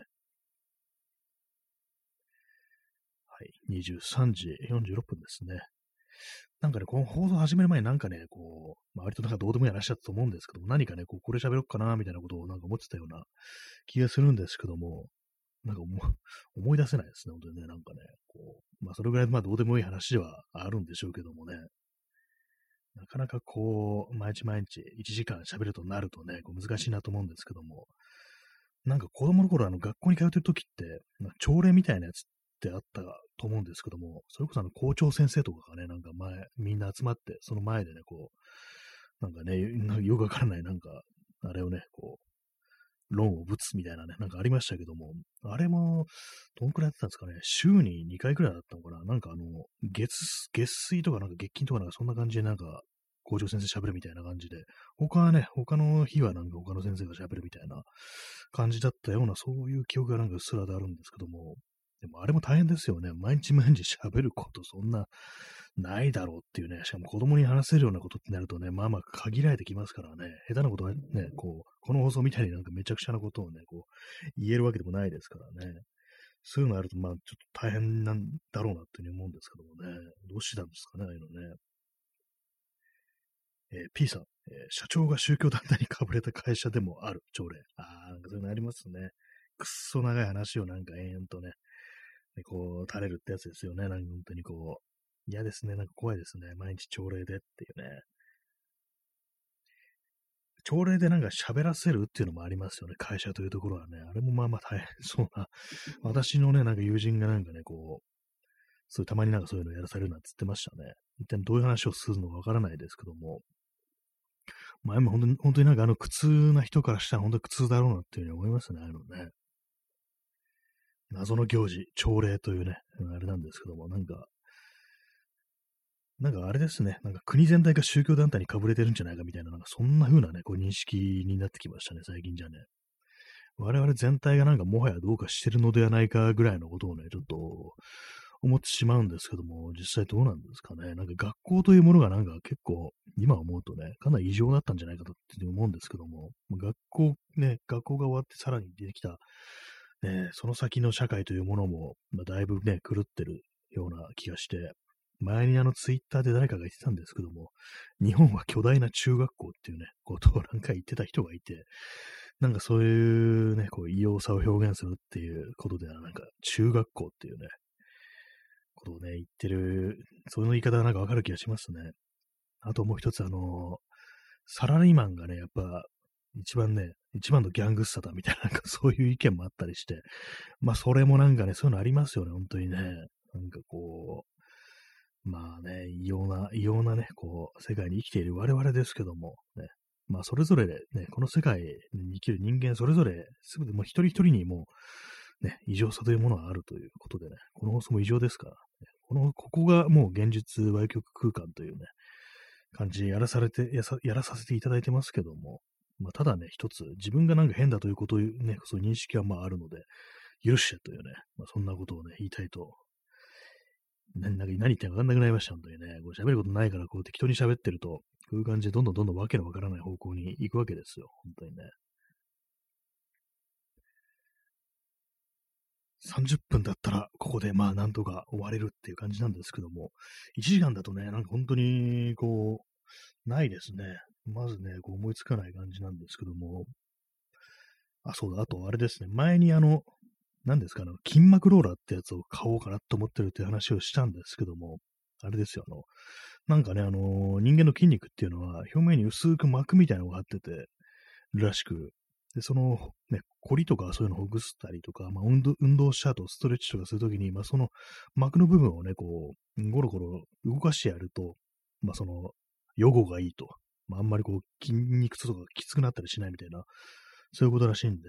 はい、23時46分ですね。なんかね、この放送始める前になんかね、こう、まあ、割となんかどうでもいい話だったと思うんですけども、何かね、こう、これ喋ろうかな、みたいなことをなんか思ってたような気がするんですけども、なんか 思い出せないですね、本当にね、なんかね、こう、まあ、それぐらい、まあ、どうでもいい話ではあるんでしょうけどもね、なかなかこう、毎日毎日1時間喋るとなるとね、こう難しいなと思うんですけども、なんか子供の頃、あの、学校に通ってる時って、朝礼みたいなやつってあったと思うんですけども、それこそあの校長先生とかがね、なんか前、みんな集まって、その前でね、こう、なんかね、よくわからない、なんか、あれをね、こう、論をぶつみたいなね、なんかありましたけども、あれも、どんくらいやってたんですかね、週に2回くらいだったのかな、なんかあの、月、月水とかなんか月金とかなんかそんな感じでなんか、校長先生喋るみたいな感じで、他はね、他の日はなんか他の先生が喋るみたいな感じだったような、そういう記憶がなんかうっすらであるんですけども、でもあれも大変ですよね。毎日毎日喋ることそんなないだろうっていうね。しかも子供に話せるようなことってなるとね、まあまあ限られてきますからね。下手なことはね、こう、この放送みたいになんかめちゃくちゃなことをね、こう、言えるわけでもないですからね。そういうのあると、まあちょっと大変なんだろうなっていうふうに思うんですけどもね。どうしてたんですかね、ああいうのね。えー、P さん、えー、社長が宗教団体にかぶれた会社でもある朝礼。ああ、なんかそういうのありますね。くっそ長い話をなんか延々とね、こう、垂れるってやつですよね。なんか本当にこう、嫌ですね。なんか怖いですね。毎日朝礼でっていうね。朝礼でなんか喋らせるっていうのもありますよね。会社というところはね。あれもまあまあ大変そうな。私のね、なんか友人がなんかね、こう、そういうたまになんかそういうのやらされるなんて言ってましたね。一体どういう話をするのかわからないですけども。まあ、本当に、本当になんかあの苦痛な人からしたら本当に苦痛だろうなっていうふうに思いますね。あのね。謎の行事、朝礼というね、あれなんですけども、なんか、なんかあれですね、なんか国全体が宗教団体にかぶれてるんじゃないかみたいな、なんかそんな風なね、こう認識になってきましたね、最近じゃね。我々全体がなんかもはやどうかしてるのではないかぐらいのことをね、ちょっと思ってしまうんですけども、実際どうなんですかね。なんか学校というものがなんか結構、今思うとね、かなり異常だったんじゃないかとって思うんですけども、学校ね、学校が終わってさらに出てきたね、その先の社会というものも、まあ、だいぶね、狂ってるような気がして、前にあのツイッターで誰かが言ってたんですけども、日本は巨大な中学校っていうね、ことをなんか言ってた人がいて、なんかそういうね、こう異様さを表現するっていうことでは、なんか中学校っていうね、ことをね、言ってる、そういう言い方がなんかわかる気がしますね。あともう一つあの、サラリーマンがね、やっぱ一番ね、一番のギャングスタだみたいな、なんか そういう意見もあったりして、まあそれもなんかね、そういうのありますよね、本当にね。なんかこう、まあね、異様な、異様なね、こう、世界に生きている我々ですけども、ね、まあそれぞれね、この世界に生きる人間それぞれ、すべてもう一人一人にもね、異常さというものがあるということでね、この放送も異常ですから、ね、この、ここがもう現実歪曲空間というね、感じやらされてや、やらさせていただいてますけども、まあ、ただね、一つ、自分がなんか変だということをね、そういう認識はまああるので、許してというね、まあ、そんなことをね、言いたいと。何何言ってんか分かんなくなりました、本当にね。こう喋ることないから、こう適当に喋ってると、こういう感じでどんどんどんどんわけのわからない方向に行くわけですよ、本当にね。30分だったら、ここでまあなんとか終われるっていう感じなんですけども、1時間だとね、なんか本当にこう、ないですね。まずね、こう思いつかない感じなんですけども、あ、そうだ、あとあれですね、前にあの、何ですかね、筋膜ローラーってやつを買おうかなと思ってるって話をしたんですけども、あれですよ、あの、なんかね、あの、人間の筋肉っていうのは表面に薄く膜みたいなのが張っててるらしく、で、その、ね、コリとかそういうのをほぐしたりとか、まあ、運動、運動した後、ストレッチとかするときに、まあ、その膜の部分をね、こう、ゴロゴロ動かしてやると、まあ、その、予後がいいと。まあ、あんまりこう、筋肉痛とかがきつくなったりしないみたいな、そういうことらしいんで、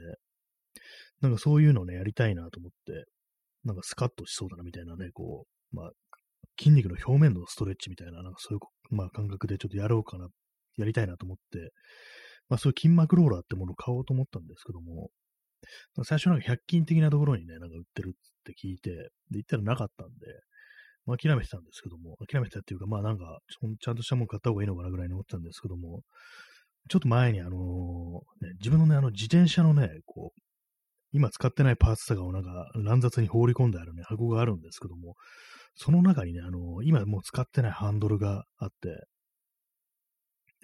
なんかそういうのをね、やりたいなと思って、なんかスカッとしそうだなみたいなね、こう、まあ、筋肉の表面のストレッチみたいな、なんかそういう、まあ、感覚でちょっとやろうかな、やりたいなと思って、まあ、そういう筋膜ローラーってものを買おうと思ったんですけども、最初なんか100均的なところにね、なんか売ってるって聞いて、で、行ったらなかったんで、まあ、諦めてたんですけども、諦めてたっていうか、まあなんか、ちゃんとしたもの買った方がいいのかなぐらいに思ったんですけども、ちょっと前にあのー、ね、自分のね、あの自転車のね、こう、今使ってないパーツとかをなんか乱雑に放り込んであるね、箱があるんですけども、その中にね、あの、今もう使ってないハンドルがあって、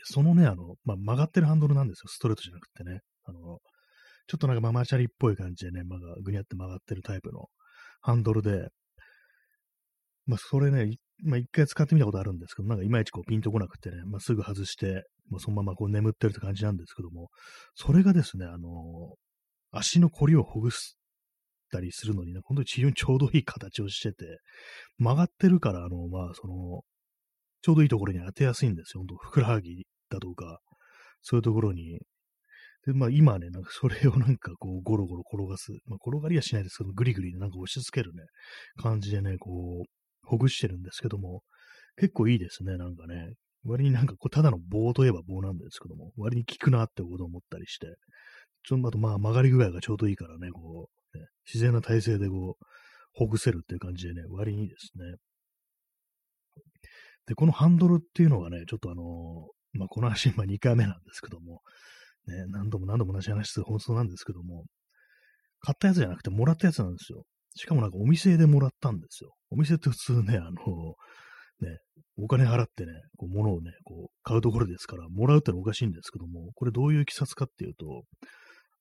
そのね、あの、まあ、曲がってるハンドルなんですよ。ストレートじゃなくてね。あの、ちょっとなんかママチャリっぽい感じでね、まあ、ぐにゃって曲がってるタイプのハンドルで、まあ、それね、まあ、一回使ってみたことあるんですけど、なんかいまいちこうピンとこなくてね、まあ、すぐ外して、まあ、そのままこう眠ってるって感じなんですけども、それがですね、あの足のこりをほぐしたりするのにね、本当に非常にちょうどいい形をしてて、曲がってるから、あの、まあ、その、ちょうどいいところに当てやすいんですよ。本当ふくらはぎだとか、そういうところに。で、まあ今ね、なんかそれをなんかこうゴロゴロ転がす。まあ転がりはしないですけど、グリグリなんか押し付けるね、感じでね、こう、ほぐしてるんですけども、結構いいですね、なんかね。割になんかこう、ただの棒といえば棒なんですけども、割に効くなってこと思ったりして、ちょっとあとまあ曲がり具合がちょうどいいからね、こう、ね、自然な体勢でこう、ほぐせるっていう感じでね、割にいいですね。で、このハンドルっていうのがね、ちょっとあのー、まあ、この話、今2回目なんですけども、ね、何度も何度も同じ話する放送なんですけども、買ったやつじゃなくてもらったやつなんですよ。しかもなんかお店でもらったんですよ。お店って普通ね、あの、ね、お金払ってね、こう物をね、こう買うところですから、もらうってのはおかしいんですけども、これどういういきさつかっていうと、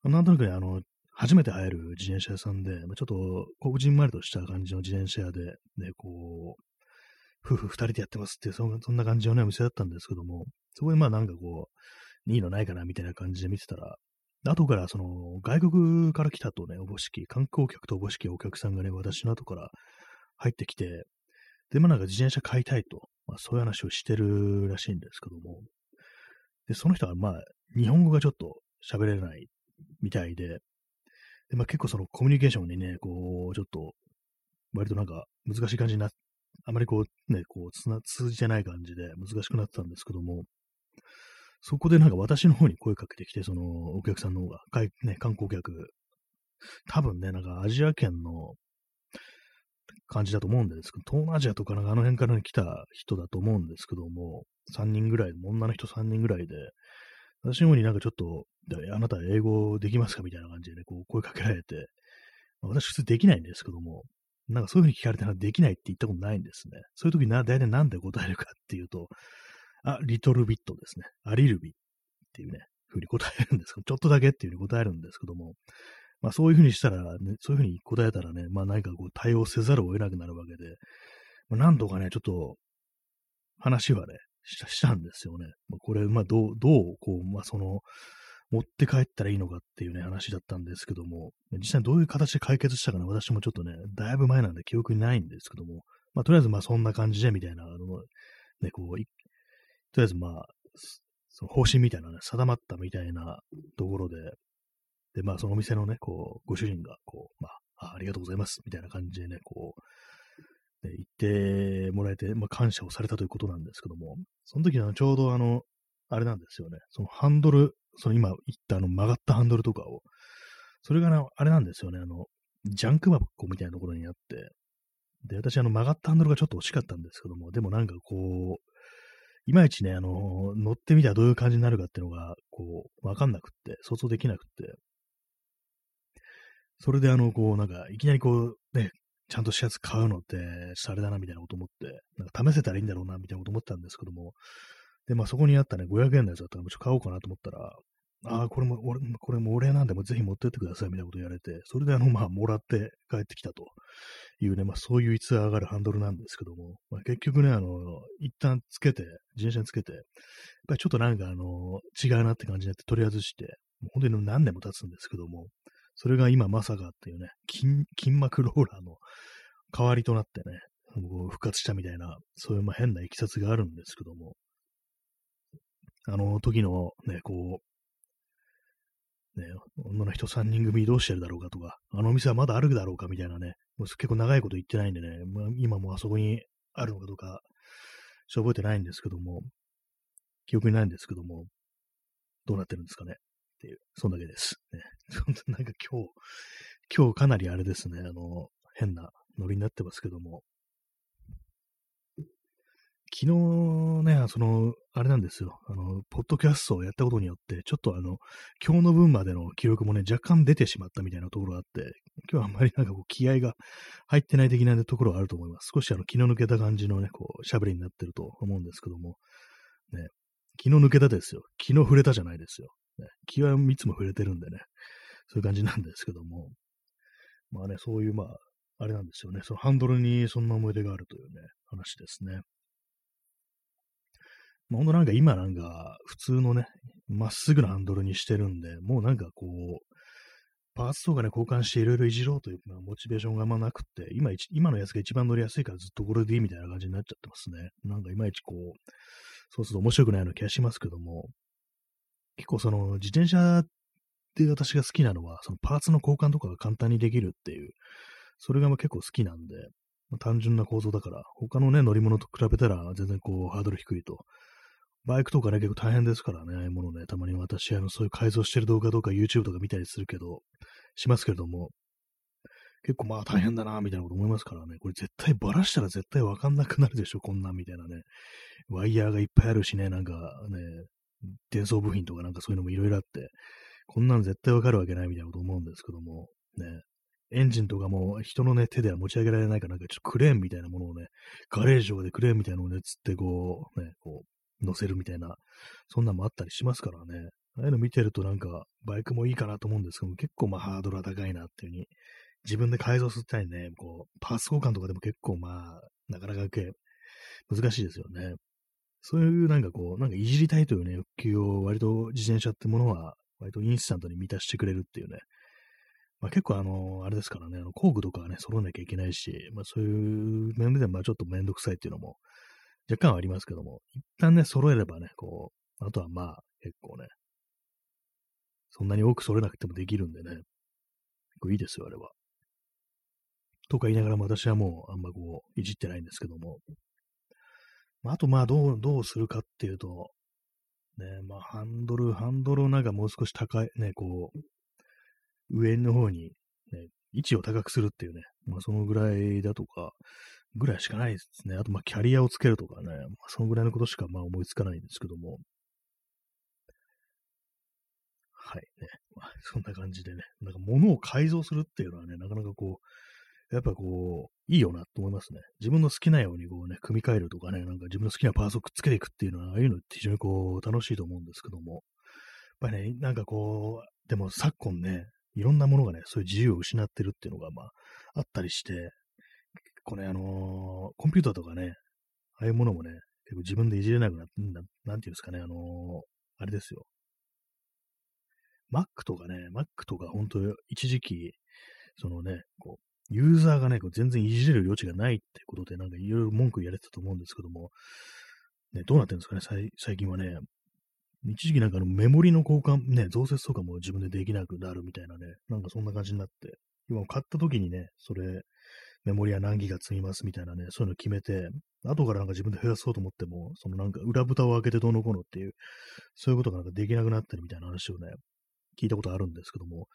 なんとなくね、あの、初めて入る自転車屋さんで、ちょっと、こじんまりとした感じの自転車屋で、ね、こう、夫婦二人でやってますっていう、そんな感じのね、お店だったんですけども、そこでまあなんかこう、いいのないかなみたいな感じで見てたら、後からその外国から来たとね、おぼしき、観光客とおぼしきお客さんがね、私の後から入ってきて、で、まあなんか自転車買いたいと、まあそういう話をしてるらしいんですけども、で、その人はまあ日本語がちょっと喋れないみたいで、で、まあ結構そのコミュニケーションにね、こう、ちょっと、割となんか難しい感じになっあまりこうね、こう、通じてない感じで難しくなってたんですけども、そこでなんか私の方に声かけてきて、そのお客さんの方が、ね、観光客、多分ね、なんかアジア圏の感じだと思うんですけど、東南アジアとかなんかあの辺から来た人だと思うんですけども、3人ぐらい、女の人3人ぐらいで、私の方になんかちょっと、あなた英語できますかみたいな感じでね、こう声かけられて、私普通できないんですけども、なんかそういうふうに聞かれたらできないって言ったことないんですね。そういう時な、大体なんで答えるかっていうと、あ、リトルビットですね。あリルビっていうね、ふうに答えるんですけど、ちょっとだけっていうふうに答えるんですけども、まあそういうふうにしたら、ね、そういうふうに答えたらね、まあ何かこう対応せざるを得なくなるわけで、まあ、なんとかね、ちょっと話はね、したんですよね。まあ、これ、まあどう、どう、こう、まあその、持って帰ったらいいのかっていうね、話だったんですけども、実際どういう形で解決したかね、私もちょっとね、だいぶ前なんで記憶にないんですけども、まあ、とりあえずまあそんな感じでみたいな、あの、ね、こう、とりあえずまあ、その方針みたいなね、定まったみたいなところで、で、まあそのお店のね、こう、ご主人が、こう、まあ、ありがとうございます、みたいな感じでね、こう、ね、言ってもらえて、まあ感謝をされたということなんですけども、その時はちょうどあの、あれなんですよね、そのハンドルその今言ったあの曲がったハンドルとかを、それがね、あれなんですよね、あの、ジャンク箱みたいなところにあって、で、私あの曲がったハンドルがちょっと惜しかったんですけども、でもなんかこう、いまいちね、あの、乗ってみたらどういう感じになるかっていうのが、こう、わかんなくって、想像できなくって、それであの、こう、なんか、いきなりこう、ね、ちゃんとシャツ買うのって、あれだな、みたいなこと思って、なんか試せたらいいんだろうな、みたいなこと思ったんですけども、で、まあそこにあったね、500円のやつだったら、ちょっと買おうかなと思ったら、ああ、これも、俺、これもお礼なんで、もぜひ持ってってください、みたいなこと言われて、それであの、まあ、もらって帰ってきたというね、まあ、そういう逸話上がるハンドルなんですけども、まあ、結局ね、あの、一旦つけて、自転車につけて、やっぱりちょっとなんか、あの、違うなって感じになって取り外して、本当に何年も経つんですけども、それが今まさかっていうね、筋筋膜ローラーの代わりとなってね、こう復活したみたいな、そういうまあ変な経緯があるんですけども、あの時のね、こう、ね、女の人3人組どうしてるだろうかとか、あのお店はまだあるだろうかみたいなね、もう結構長いこと言ってないんでね、まあ、今もあそこにあるのかどうか、ちょ覚えてないんですけども、記憶にないんですけども、どうなってるんですかねっていう、そんだけです。ね、なんか今日、今日かなりあれですね、あの、変なノリになってますけども、昨日ね、その、あれなんですよ。あの、ポッドキャストをやったことによって、ちょっとあの、今日の分までの記録もね、若干出てしまったみたいなところがあって、今日はあんまりなんかこう、気合が入ってない的なところがあると思います。少しあの、気の抜けた感じのね、こう、しゃべりになってると思うんですけども、ね、気の抜けたですよ。気の触れたじゃないですよ。ね、気はいつも触れてるんでね、そういう感じなんですけども、まあね、そういう、まあ、あれなんですよね。そのハンドルにそんな思い出があるというね、話ですね。まあ、ほんとなんか今なんか普通のね、まっすぐなハンドルにしてるんで、もうなんかこう、パーツとかね、交換していろいろいじろうという、まあ、モチベーションがあんまなくて、今今のやつが一番乗りやすいからずっとこれでいいみたいな感じになっちゃってますね。なんかいまいちこう、そうすると面白くないような気がしますけども、結構その自転車って私が好きなのは、そのパーツの交換とかが簡単にできるっていう、それが結構好きなんで、まあ、単純な構造だから、他のね、乗り物と比べたら全然こう、ハードル低いとバイクとかね、結構大変ですからね、ああいうものね、たまに私、あの、そういう改造してる動画とか YouTube とか見たりするけど、しますけれども、結構まあ大変だな、みたいなこと思いますからね、これ絶対バラしたら絶対わかんなくなるでしょ、こんなんみたいなね。ワイヤーがいっぱいあるしね、なんかね、伝送部品とかなんかそういうのもいろいろあって、こんなん絶対わかるわけないみたいなこと思うんですけども、ね、エンジンとかも人のね、手では持ち上げられないから、なんかちょっとクレーンみたいなものをね、ガレージとかでクレーンみたいなのをね、つってこう、ね、こう、乗せるみたいな、そんなのもあったりしますからね。ああいうの見てるとなんか、バイクもいいかなと思うんですけども、結構まあハードルは高いなっていうふうに、自分で改造するたいね、こう、パーツ交換とかでも結構まあ、なかなか難しいですよね。そういうなんかこう、なんかいじりたいというね、欲求を割と自転車ってものは、割とインスタントに満たしてくれるっていうね。まあ結構あの、あれですからね、あの工具とかはね、揃わなきゃいけないし、まあそういう面でまあちょっとめんどくさいっていうのも若干ありますけども、一旦ね、揃えればね、こう、あとはまあ、結構ね、そんなに多く揃えなくてもできるんでね、結構いいですよ、あれは。とか言いながらも私はもうあんまこう、いじってないんですけども。まあ、あとまあ、どう、どうするかっていうと、ね、まあ、ハンドル、ハンドルをなんかもう少し高い、ね、こう、上の方に、ね、位置を高くするっていうね、まあ、そのぐらいだとか、ぐらいしかないですね。あと、まあ、キャリアをつけるとかね、まあ、そのぐらいのことしか、まあ、思いつかないんですけども。はいね。まあ、そんな感じでね、なんか物を改造するっていうのはね、なかなかこう、やっぱこう、いいよなと思いますね。自分の好きなようにこうね、組み替えるとかね、なんか自分の好きなパーツをくっつけていくっていうのは、ああいうのって非常にこう、楽しいと思うんですけども。やっぱりね、なんかこう、でも昨今ね、いろんなものがね、そういう自由を失ってるっていうのが、まあ、あったりして、構ね、あのー、コンピューターとかね、ああいうものもね、結構自分でいじれなくなって、なんていうんですかね、あのー、あれですよ。Mac とかね、Mac とか本当一時期、そのね、こう、ユーザーがね、こう全然いじれる余地がないってことで、なんかいろいろ文句言われてたと思うんですけども、ね、どうなってるんですかね、最近はね。一時期なんかあのメモリの交換、ね、増設とかも自分でできなくなるみたいなね、なんかそんな感じになって、今買った時にね、それ、メモリは何ギガ積みますみたいなね、そういうの決めて、後からなんか自分で増やそうと思っても、そのなんか裏蓋を開けてどうのこうのっていう、そういうことがなんかできなくなったりみたいな話をね、聞いたことあるんですけども、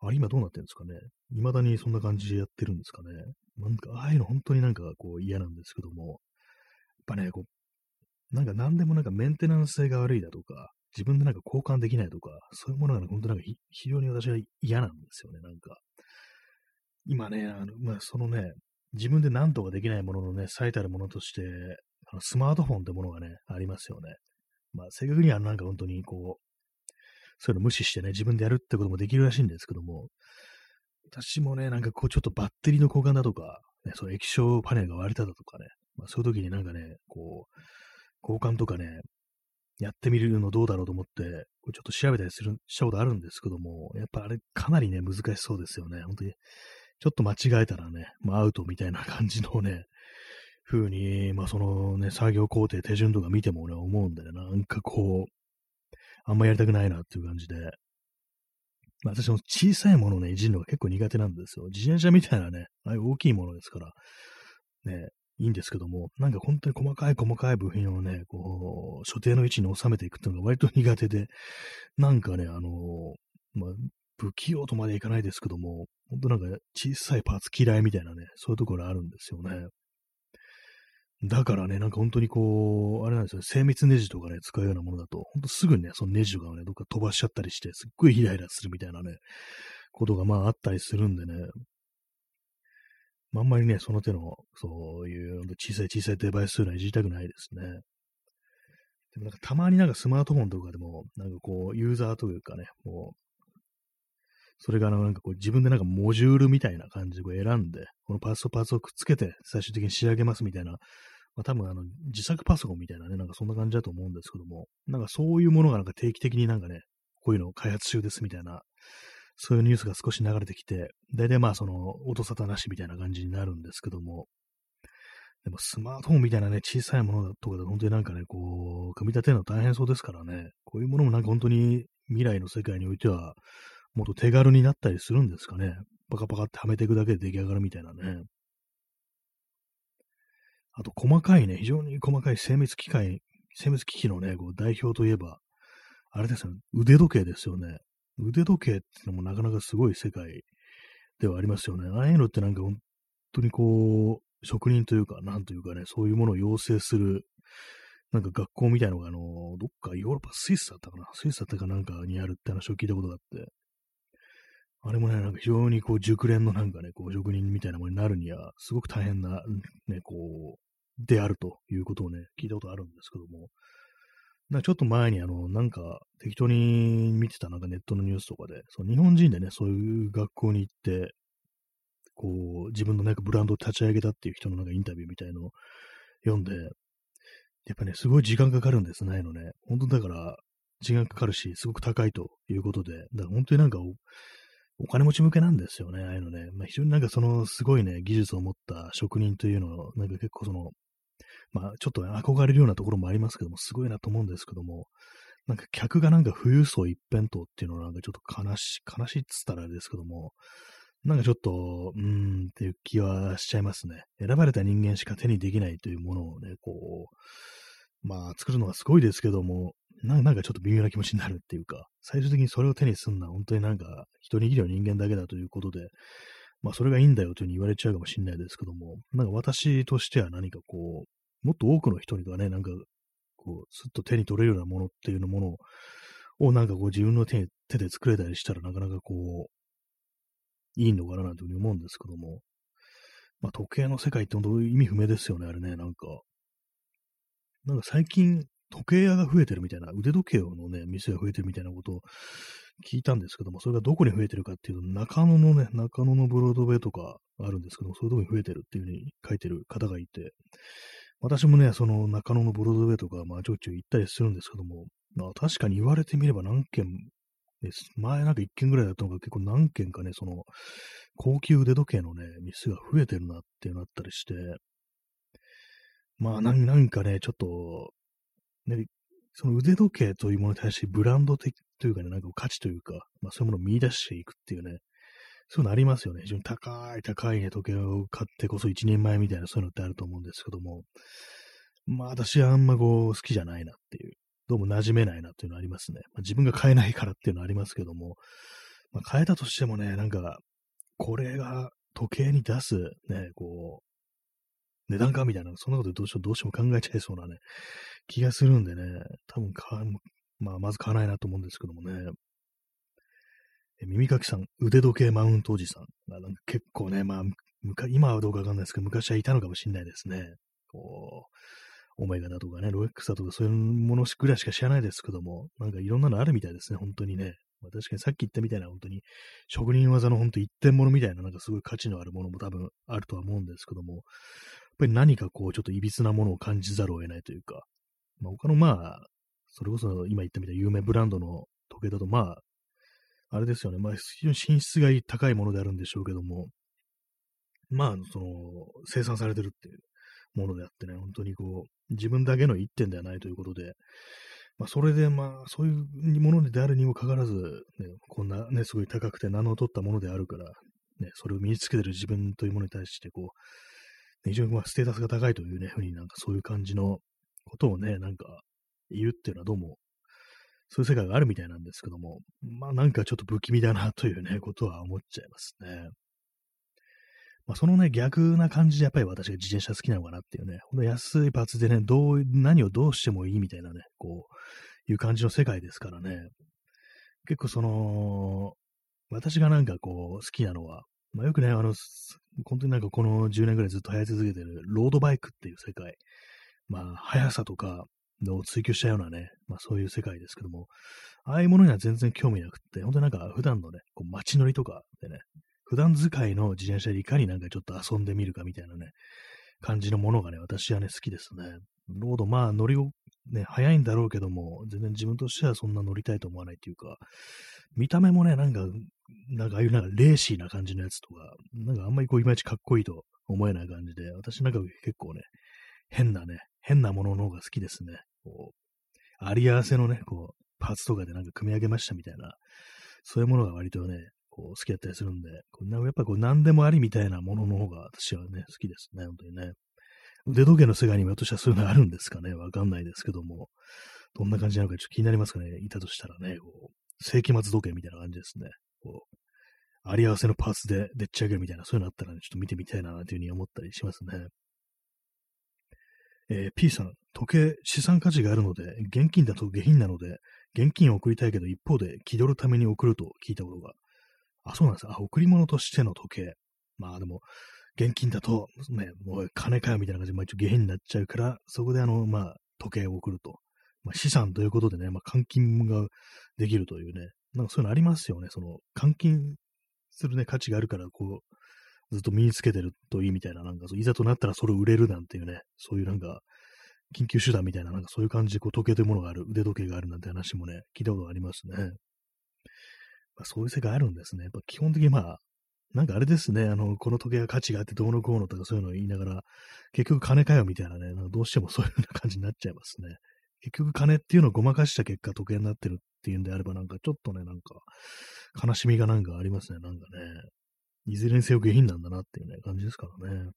あれ今どうなってるんですかね？未だにそんな感じでやってるんですかね？なんか、ああいうの本当になんかこう嫌なんですけども、やっぱね、こう、なんか何でもなんかメンテナンス性が悪いだとか、自分でなんか交換できないとか、そういうものがね、本当なんか非常に私は嫌なんですよね、なんか。今ね、あの、まあ、そのね、自分で何とかできないもののね、最たるものとして、あのスマートフォンってものがね、ありますよね。まあ、正確にはなんか本当にこう、そういうの無視してね、自分でやるってこともできるらしいんですけども、私もね、なんかこう、ちょっとバッテリーの交換だとか、ね、その液晶パネルが割れただとかね、まあ、そういう時になんかね、こう、交換とかね、やってみるのどうだろうと思って、ちょっと調べたりする、したことあるんですけども、やっぱあれかなりね、難しそうですよね。本当に。ちょっと間違えたらね、まあアウトみたいな感じのね、風に、まあそのね、作業工程、手順とか見てもね、思うんでね、なんかこう、あんまやりたくないなっていう感じで、まあ私も小さいものをね、いじるのが結構苦手なんですよ。自転車みたいなね、ああいう大きいものですから、ね、いいんですけども、なんか本当に細かい細かい部品をね、こう、所定の位置に収めていくっていうのが割と苦手で、なんかね、あの、まあ、不器用とまでいかないですけども、本当なんか小さいパーツ嫌いみたいなね、そういうところあるんですよね。だからね、なんか本当にこう、あれなんですよ、精密ネジとかね、使うようなものだと、本当すぐにね、そのネジとかをね、どっか飛ばしちゃったりして、すっごいイライラするみたいなね、ことがまああったりするんでね、あんまりね、その手の、そういう小さい小さいデバイスというのはいじりたくないですね。でもなんかたまになんかスマートフォンとかでも、なんかこう、ユーザーというかね、もう、それがあのなんかこう自分でなんかモジュールみたいな感じでこう選んで、このパーツとパーツをくっつけて最終的に仕上げますみたいな、まあ多分あの自作パソコンみたいなね、なんかそんな感じだと思うんですけども、なんかそういうものがなんか定期的になんかね、こういうのを開発中ですみたいなそういうニュースが少し流れてきて、大体まあその音沙汰なしみたいな感じになるんですけども、でもスマートフォンみたいなね、小さいものとかで本当になんかね、こう、組み立てるの大変そうですからね、こういうものもなんか本当に未来の世界においては、もっと手軽になったりするんですかね。パカパカってはめていくだけで出来上がるみたいなね。あと、細かいね、非常に細かい精密機械、精密機器のね、こう代表といえば、あれですよね、腕時計ですよね。腕時計ってのもなかなかすごい世界ではありますよね。ああいうのってなんか本当にこう、職人というか、なんというかね、そういうものを養成する、なんか学校みたいのが、あの、どっかヨーロッパ、スイスだったかなスイスだったかなんかにあるって話を聞いたことがあって、あれもね、なんか非常にこう熟練のなんかね、こう職人みたいなものになるには、すごく大変な、ね、こう、であるということをね、聞いたことあるんですけども、なんかちょっと前にあの、なんか適当に見てたなんかネットのニュースとかで、その日本人でね、そういう学校に行って、こう、自分のなんかブランドを立ち上げたっていう人のなんかインタビューみたいのを読んで、やっぱね、すごい時間かかるんですね、のね。本当だから、時間かかるし、すごく高いということで、だから本当になんかお、金持ち向けなんですよね、ああいうのね。まあ、非常になんかそのすごいね、技術を持った職人というのを、なんか結構その、まあ、ちょっと憧れるようなところもありますけども、すごいなと思うんですけども、なんか客がなんか富裕層一辺倒っていうのはなんかちょっと悲しい、悲しいっつったらあれですけども、なんかちょっと、うーんっていう気はしちゃいますね。選ばれた人間しか手にできないというものをね、こう、まあ作るのがすごいですけども、なんかちょっと微妙な気持ちになるっていうか、最終的にそれを手にすんのは本当になんか一握りの人間だけだということで、まあそれがいいんだよというふうに言われちゃうかもしれないですけども、なんか私としては何かこう、もっと多くの人にがね、なんか、こう、すっと手に取れるようなものっていうのものを、なんかこう自分の手手で作れたりしたらなかなかこう、いいのかななんていうふうに思うんですけども、まあ時計の世界って本当意味不明ですよね、あれね、なんか。なんか最近、時計屋が増えてるみたいな、腕時計のね、店が増えてるみたいなことを聞いたんですけども、それがどこに増えてるかっていうと、中野のね、中野のブロードウェイとかあるんですけども、そういうとこに増えてるっていうふうに書いてる方がいて、私もね、その中野のブロードウェイとか、まあ、ちょいちょい行ったりするんですけども、まあ、確かに言われてみれば何件です。前なんか1件ぐらいだったのが結構何件かね、その、高級腕時計のね、店が増えてるなってなったりして、まあなんかね、ちょっと、ね、その腕時計というものに対してブランド的というかね、なんか価値というか、まあそういうものを見出していくっていうね、そういうのありますよね。非常に高い高いね、時計を買ってこそ一人前みたいなそういうのってあると思うんですけども、まあ私はあんまこう好きじゃないなっていう、どうも馴染めないなっていうのありますね。まあ、自分が買えないからっていうのありますけども、まあ、買えたとしてもね、なんか、これが時計に出すね、こう、値段かみたいな、そんなことどうしよう、どうしても考えちゃいそうなね、気がするんでね、多分買まあ、まず買わないなと思うんですけどもね。え耳かきさん、腕時計マウントおじさん。まあ、なんか結構ね、まあ、今はどうかわかんないですけど、昔はいたのかもしれないですね。こう、オメガだとかね、ロエックスだとかそういうものぐらいしか知らないですけども、なんかいろんなのあるみたいですね、本当にね。まあ、確かにさっき言ったみたいな、本当に職人技の本当一点物みたいな、なんかすごい価値のあるものも多分あるとは思うんですけども、ぱり何かこう、ちょっと歪なものを感じざるを得ないというか、まあ、他のまあ、それこそ今言ったみたいな有名ブランドの時計だと、まあ、あれですよね。まあ、非常に品質が高いものであるんでしょうけども、まあ、その、生産されてるっていうものであってね、本当にこう、自分だけの一点ではないということで、まあ、それで、まあ、そういうものであるにもかかわらず、ね、こんなね、すごい高くて名の取ったものであるから、ね、それを身につけてる自分というものに対して、こう、非常にまあステータスが高いというね、ふうになんかそういう感じのことをね、なんか言うっていうのはどうも、そういう世界があるみたいなんですけども、まあなんかちょっと不気味だなというね、ことは思っちゃいますね。まあ、そのね、逆な感じでやっぱり私が自転車好きなのかなっていうね、ほんと安いパーツでね、どう、何をどうしてもいいみたいなね、こう、いう感じの世界ですからね。結構その、私がなんかこう、好きなのは、まあ、よくね、あの、本当になんかこの10年ぐらいずっと流行り続けてるロードバイクっていう世界。まあ、速さとかを追求したようなね、まあそういう世界ですけども、ああいうものには全然興味なくって、本当になんか普段のね、こう街乗りとかでね、普段使いの自転車でいかになんかちょっと遊んでみるかみたいなね、感じのものがね、私はね、好きですね。ロード、まあ乗りを、ね、早いんだろうけども、全然自分としてはそんな乗りたいと思わないっていうか、見た目もね、なんか、なんかああいうなんかレーシーな感じのやつとか、なんかあんまりこういまいちかっこいいと思えない感じで、私なんか結構ね、変なね、変なものの方が好きですね。こう、あり合わせのね、こう、パーツとかでなんか組み上げましたみたいな、そういうものが割とね、こう好きだったりするんで、こうやっぱこう何でもありみたいなものの方が私はね、好きですね、本当にね。腕時計の世界にも私はそういうのあるんですかね、わかんないですけども、どんな感じなのかちょっと気になりますかね、いたとしたらね、こう世紀末時計みたいな感じですね。こうあり合わせのパーツででっち上げるみたいな、そういうのあったらね、ちょっと見てみたいな、というふうに思ったりしますね。えー、P さん、時計資産価値があるので、現金だと下品なので、現金を送りたいけど、一方で気取るために送ると聞いたことがあ、そうなんですあ、贈り物としての時計。まあでも、現金だと、ね、もう金かよみたいな感じで、まあ一応下品になっちゃうから、そこであの、まあ、時計を送ると。まあ、資産ということでね、まあ、換金ができるというね、なんかそういうのありますよね。その、換金するね、価値があるから、こう、ずっと身につけてるといいみたいな、なんかそう、いざとなったらそれを売れるなんていうね、そういうなんか、緊急手段みたいな、なんかそういう感じで、こう、時計というものがある、腕時計があるなんて話もね、聞いたことがありますね。まあ、そういう世界あるんですね。やっぱ基本的にまあ、なんかあれですね、あの、この時計が価値があってどうのこうのとかそういうのを言いながら、結局金かよみたいなね、なんかどうしてもそういうような感じになっちゃいますね。結局金っていうのをごまかした結果時計になってるっていうんであればなんかちょっとね、なんか悲しみがなんかありますね、なんかね。いずれにせよ下品なんだなっていうね、感じですからね。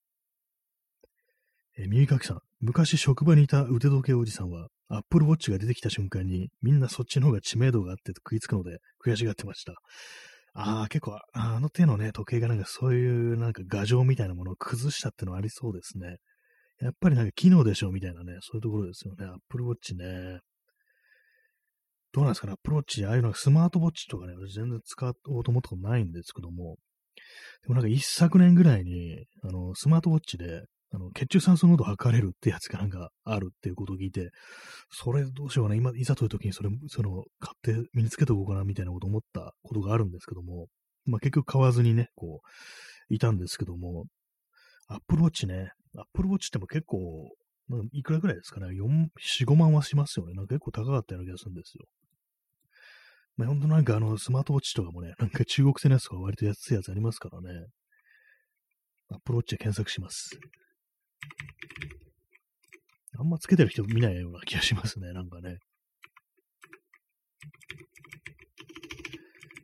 えー、耳かきさん。昔職場にいた腕時計おじさんは、アップルウォッチが出てきた瞬間に、みんなそっちの方が知名度があって食いつくので、悔しがってました。ああ、結構、あの手のね、時計がなんかそういうなんか画像みたいなものを崩したってのはありそうですね。やっぱりなんか機能でしょうみたいなね、そういうところですよね。アップルウォッチね。どうなんですかね、アップルウォッチ、ああいうのスマートウォッチとかね、私全然使おうと思ったことないんですけども、でもなんか一昨年ぐらいに、あの、スマートウォッチで、あの、血中酸素濃度測れるってやつがなんかあるっていうことを聞いて、それどうしようかな、今、いざという時にそれ、その、買って身につけておこうかなみたいなこと思ったことがあるんですけども、まあ結局買わずにね、こう、いたんですけども、アップルウォッチね、アップルウォッチっても結構、いくらぐらいですかね、4、4、5万はしますよね。なんか結構高かったような気がするんですよ。まあ、ほんとなんかあの、スマートウォッチとかもね、なんか中国製のやつが割と安いやつありますからね。アップルウォッチで検索します。あんまつけてる人見ないような気がしますね、なんかね。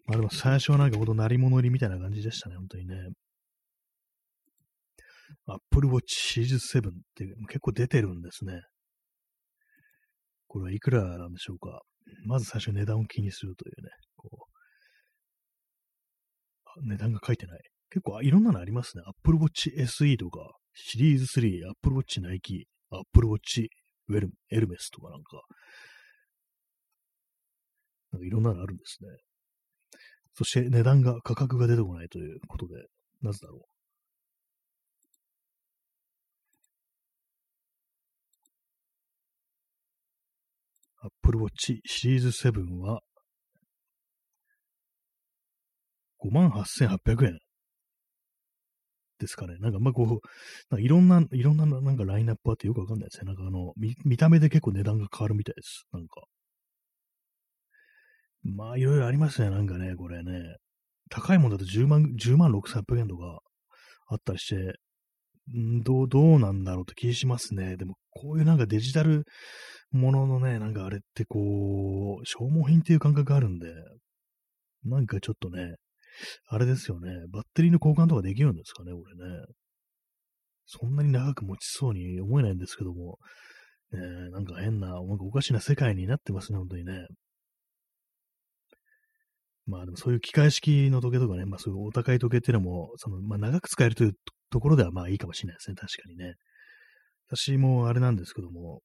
まあでも最初はなんかほんと鳴り物入りみたいな感じでしたね、本当にね。Apple Watch Series 7って結構出てるんですね。これはいくらなんでしょうか？まず最初値段を気にするというね。こう値段が書いてない。結構いろんなのありますね。Apple Watch SE とか、シリーズ3、Apple Watch Nike、Apple Watch ウェルエルメスとかなんか、なんかいろんなのあるんですね。そして値段が、価格が出てこないということで、なぜだろう？Apple Watch シリーズ7は58,800円ですかね。なんか、まあ、こう、なんかいろんな、いろんな、なんかラインナップあってよくわかんないですね。なんかあの、見、見た目で結構値段が変わるみたいです。なんか、まあ、いろいろありますね、なんかね、これね。高いもんだと10万、10万6800円とかあったりして、どう、どうなんだろうって気しますね。でも、こういうなんかデジタルもののね、なんかあれってこう、消耗品っていう感覚があるんで、なんかちょっとね、あれですよね、バッテリーの交換とかできるんですかね、これね。そんなに長く持ちそうに思えないんですけども、ね、なんか変な、なんかおかしな世界になってますね、本当にね。まあでもそういう機械式の時計とかね、まあそういうお高い時計っていうのも、その、まあ長く使えるというところではまあいいかもしれないですね、確かにね。私もあれなんですけども、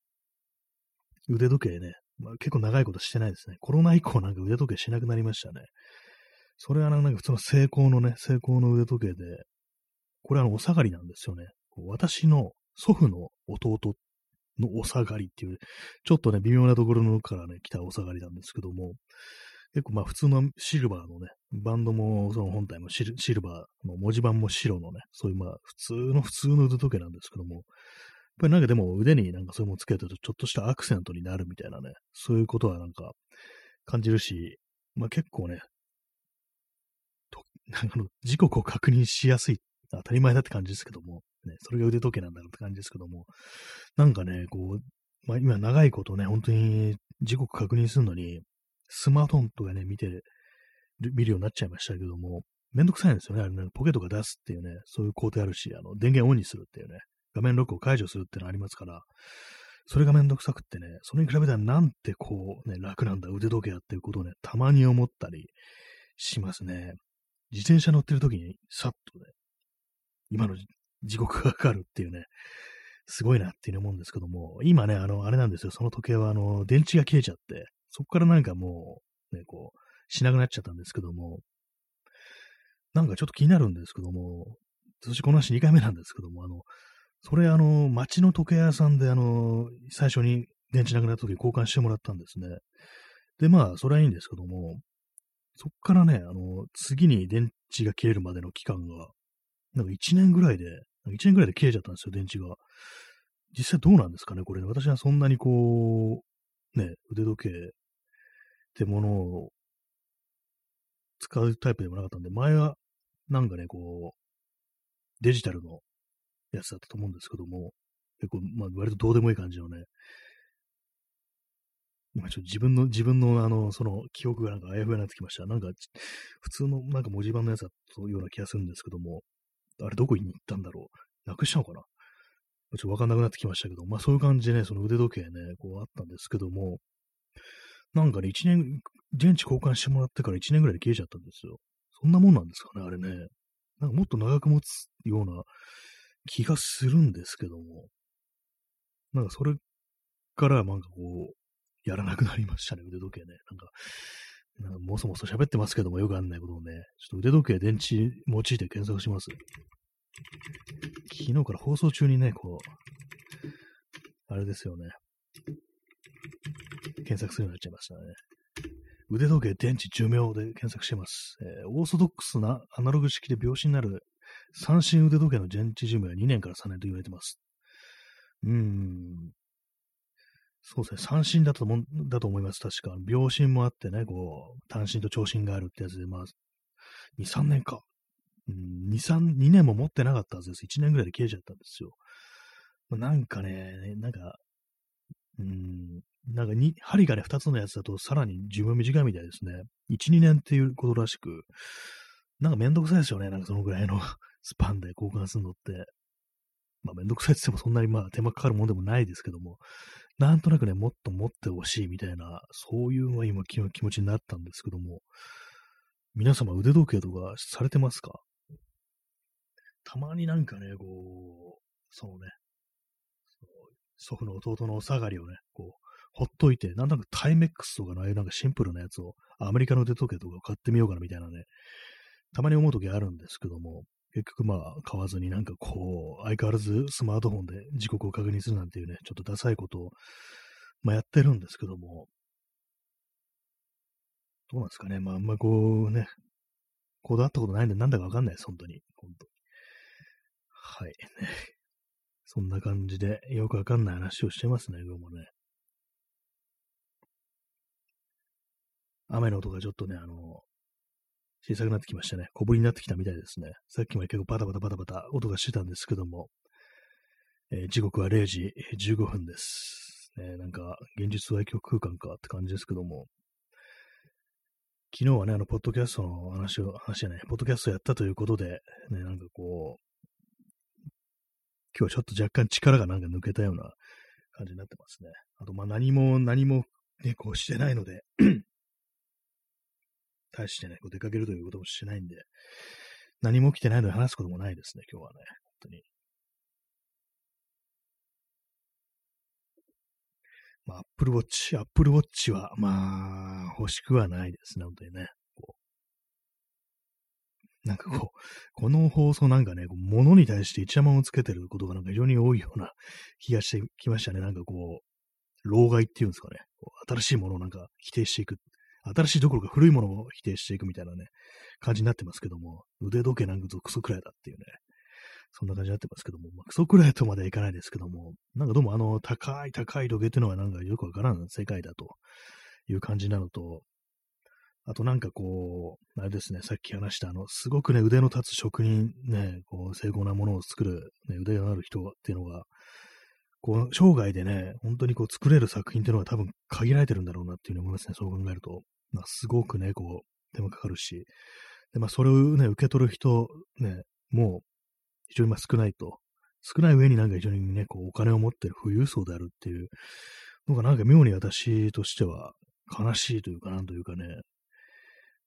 腕時計ね、まあ、結構長いことしてないですね。コロナ以降なんか腕時計しなくなりましたね。それはなんか普通の成功のね、成功の腕時計で、これはお下がりなんですよね。私の祖父の弟のお下がりっていう、ちょっとね、微妙なところからね、来たお下がりなんですけども、結構まあ普通のシルバーのね、バンドもその本体もシルバーの文字盤も白のね、そういうまあ普通の普通の腕時計なんですけども、やっぱりなんかでも腕になんかそういうものつけてるとちょっとしたアクセントになるみたいなね、そういうことはなんか感じるし、まあ結構ね、なんかの時刻を確認しやすい、当たり前だって感じですけども、ね、それが腕時計なんだろうって感じですけども、なんかね、こう、まあ今長いことね、本当に時刻確認するのに、スマートフォンとかね、見て、見るようになっちゃいましたけども、めんどくさいんですよね。あれね、ポケットが出すっていうね、そういう工程あるし、あの、電源オンにするっていうね、画面ロックを解除するっていうのありますから、それがめんどくさくってね、それに比べたらなんてこうね、楽なんだ、腕時計やっていうことをね、たまに思ったりしますね。自転車乗ってる時にさっとね、今の時刻がかかるっていうね、すごいなっていう思うんですけども、今ね、あの、あれなんですよ、その時計はあの、電池が切れちゃって、そこからなんかもう、ね、こう、しなくなっちゃったんですけども、なんかちょっと気になるんですけども、そしてこの話2回目なんですけども、あの、それ、あの、街の時計屋さんで、あの、最初に電池なくなった時に交換してもらったんですね。で、まあ、それはいいんですけども、そっからね、あの、次に電池が切れるまでの期間が、なんか1年ぐらいで、1年ぐらいで切れちゃったんですよ、電池が。実際どうなんですかね、これ、ね、私はそんなにこう、ね、腕時計ってものを使うタイプでもなかったんで、前はなんかね、こう、デジタルのやつだったと思うんですけども、結構、まあ、割とどうでもいい感じのね、今ちょっと自分の、自分のあの、その記憶がなんかあやふやになってきました。なんか、普通のなんか文字盤のやつだったような気がするんですけども、あれどこに行ったんだろう。なくしたのかな。ちょっとわかんなくなってきましたけど、まあそういう感じでね、その腕時計ね、こうあったんですけども、なんかね、一年、電池交換してもらってから一年ぐらいで消えちゃったんですよ。そんなもんなんですかね、あれね。なんかもっと長く持つような気がするんですけども、なんかそれからなんかこう、やらなくなりましたね、腕時計ね。なんか、なんかもそもそ喋ってますけども、よくあんないことをね、ちょっと腕時計電池用いて検索します。昨日から放送中にね、こう、あれですよね。検索するようになっちゃいましたね。腕時計電池寿命で検索してます。えー、オーソドックスなアナログ式で拍子になる三振腕時計の電池寿命は2年から3年と言われてます。うーん。そうですね。三振だともだと思います。確か。秒針もあってね、こう、単身と長針があるってやつで、まあ、2、3年か。うん、2、3、2年も持ってなかったはずです。1年ぐらいで消えちゃったんですよ。まあ、なんかね、なんか、うん、なんかに、針がね、2つのやつだとさらに寿命短いみたいですね。1、2年っていうことらしく、なんかめんどくさいですよね。なんかそのぐらいの スパンで交換するのって。まあめんどくさいって言ってもそんなにまあ手間かかるもんでもないですけども、なんとなくね、もっと持ってほしいみたいな、そういうのは今気持ちになったんですけども、皆様腕時計とかされてますか？たまになんかね、こう、そうね、祖父の弟のお下がりをね、こう、ほっといて、なんとなくタイメックスとかのああいうなんかシンプルなやつを、アメリカの腕時計とか買ってみようかなみたいなね、たまに思う時あるんですけども、結局まあ買わずになんかこう、相変わらずスマートフォンで時刻を確認するなんていうね、ちょっとダサいことを、まあやってるんですけども、どうなんですかね。まああんまこうね、こだわったことないんでなんだかわかんないです、本当に。本当に。はい。そんな感じでよくわかんない話をしてますね、今日もね。雨の音がちょっとね、あの、小さくなってきましたね。小降りになってきたみたいですね。さっきまで結構バタバタバタバタ音がしてたんですけども、えー、時刻は0時15分です。ね、なんか、現実は影響空間かって感じですけども、昨日はね、あの、ポッドキャストの話を、話じゃない、ポッドキャストやったということで、ね、なんかこう、今日はちょっと若干力がなんか抜けたような感じになってますね。あと、まあ何も、何もね、こうしてないので 大してね、こう出かけるということもしてないんで、何も起きてないので話すこともないですね、今日はね。本当に。まあ、Apple Watch、Apple Watch は、まあ、欲しくはないですね、本当にね。なんかこう、この放送なんかね、物に対して一山をつけてることがなんか非常に多いような気がしてきましたね。なんかこう、老害っていうんですかね。新しいものをなんか否定していく新しいどころか古いものを否定していくみたいなね、感じになってますけども、腕時計なんかクソくらいだっていうね、そんな感じになってますけども、まあ、クソくらいとまではいかないですけども、なんかどうもあの、高い高い時計っていうのはなんかよくわからん世界だという感じなのと、あとなんかこう、あれですね、さっき話したあの、すごくね、腕の立つ職人、ね、こう、精巧なものを作る、ね、腕がある人っていうのが、こう、生涯でね、本当にこう、作れる作品っていうのは多分限られてるんだろうなっていうふうに思いますね、そう考えると。まあ、すごくね、こう、手間かかるし、で、まあ、それをね、受け取る人、ね、もう、非常にまあ少ないと。少ない上になんか非常にね、こう、お金を持ってる富裕層であるっていうのがなんか妙に私としては悲しいというか、なんというかね、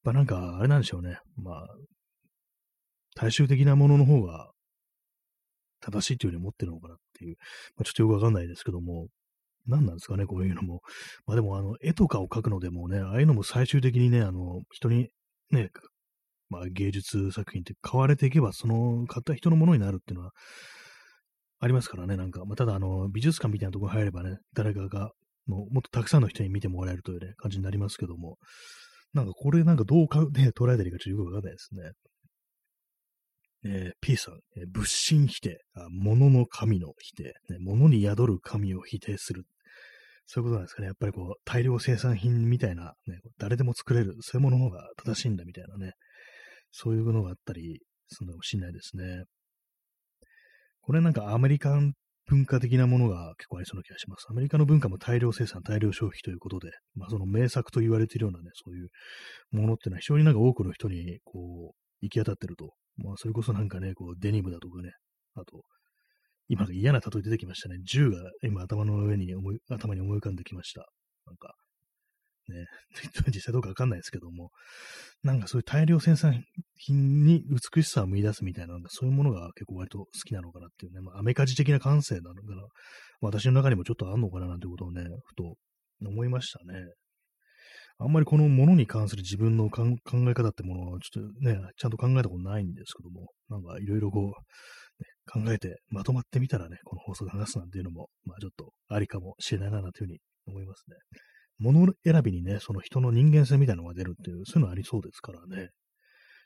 まなんか、あれなんでしょうね。まあ、大衆的なものの方が正しいというふうに思ってるのかなっていう、まあ、ちょっとよくわかんないですけども、何なんですかね、こういうのも。まあでも、あの、絵とかを描くのでもね、ああいうのも最終的にね、あの、人にね、まあ芸術作品って買われていけば、その買った人のものになるっていうのはありますからね、なんか。まあ、ただ、あの、美術館みたいなところ入ればね、誰かが、ももっとたくさんの人に見てもらえるというね、感じになりますけども、なんかこれなんかどうか、ね、捉えたらいいかちょっとよくわかんないですね。えー、P さん、えー、物心否定、あ物の神の否定、ね、物に宿る神を否定する。そういうことなんですかね。やっぱりこう、大量生産品みたいな、ね、誰でも作れる、そういうものの方が正しいんだみたいなね、そういうのがあったりするのかもしれないですね。これなんかアメリカン文化的なものが結構ありそうな気がします。アメリカの文化も大量生産、大量消費ということで、まあその名作と言われているようなね、そういうものっていうのは非常になんか多くの人にこう、行き当たってるとまあ、それこそなんかね、こう、デニムだとかね、あと、今嫌な例え出てきましたね。銃が今頭の上に思い、頭に思い浮かんできました。なんか、ね、実際どうかわかんないですけども、なんかそういう大量生産品に美しさを見出すみたいな、なんかそういうものが結構割と好きなのかなっていうね、まあ、アメカジ的な感性なのかな、私の中にもちょっとあんのかななんてことをね、ふと思いましたね。あんまりこのものに関する自分の考え方ってものをちょっとね、ちゃんと考えたことないんですけども、なんかいろいろこう、ね、考えてまとまってみたらね、この放送で話すなんていうのも、まあちょっとありかもしれないな、なんていうふうに思いますね。物選びにね、その人の人間性みたいなのが出るっていう、そういうのありそうですからね。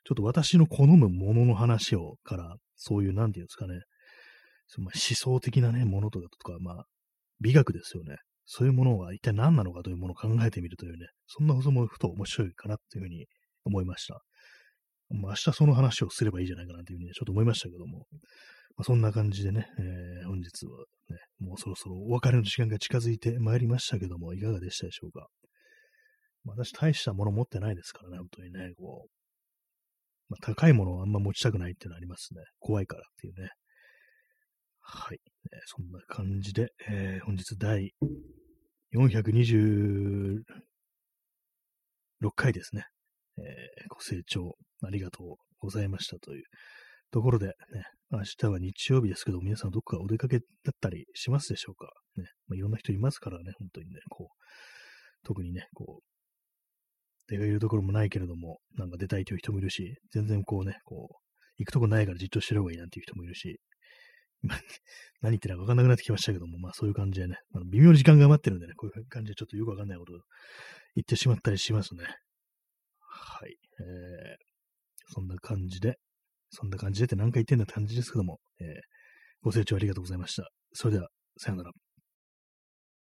ちょっと私の好むものの話をから、そういう、なんていうんですかね、その思想的なね、ものとかとか、まあ、美学ですよね。そういうものが一体何なのかというものを考えてみるというね、そんなこともふと面白いかなっていうふうに思いました。明日その話をすればいいじゃないかなというふうに、ね、ちょっと思いましたけども、まあ、そんな感じでね、えー、本日はね、もうそろそろお別れの時間が近づいてまいりましたけども、いかがでしたでしょうか？まあ、私大したもの持ってないですからね、本当にね、こう、まあ、高いものをあんま持ちたくないっていうのありますね。怖いからっていうね。はい。えー、そんな感じで、えー、本日第426回ですね、えー、ご清聴ありがとうございましたというところで、ね、明日は日曜日ですけど、皆さんどこかお出かけだったりしますでしょうか？ね、まあ、いろんな人いますからね、本当にね、こう、特にね、こう、出かけるところもないけれども、なんか出たいという人もいるし、全然こうね、こう、行くとこないからじっとしてる方がいいなんていう人もいるし、何言ってるか分かんなくなってきましたけども、まあそういう感じでね、あの微妙に時間が余ってるんでね、こういう感じでちょっとよくわかんないことを言ってしまったりしますね。はい。えー、そんな感じで、そんな感じでって何回言ってんだって感じですけども、えー、ご清聴ありがとうございました。それでは、さようなら。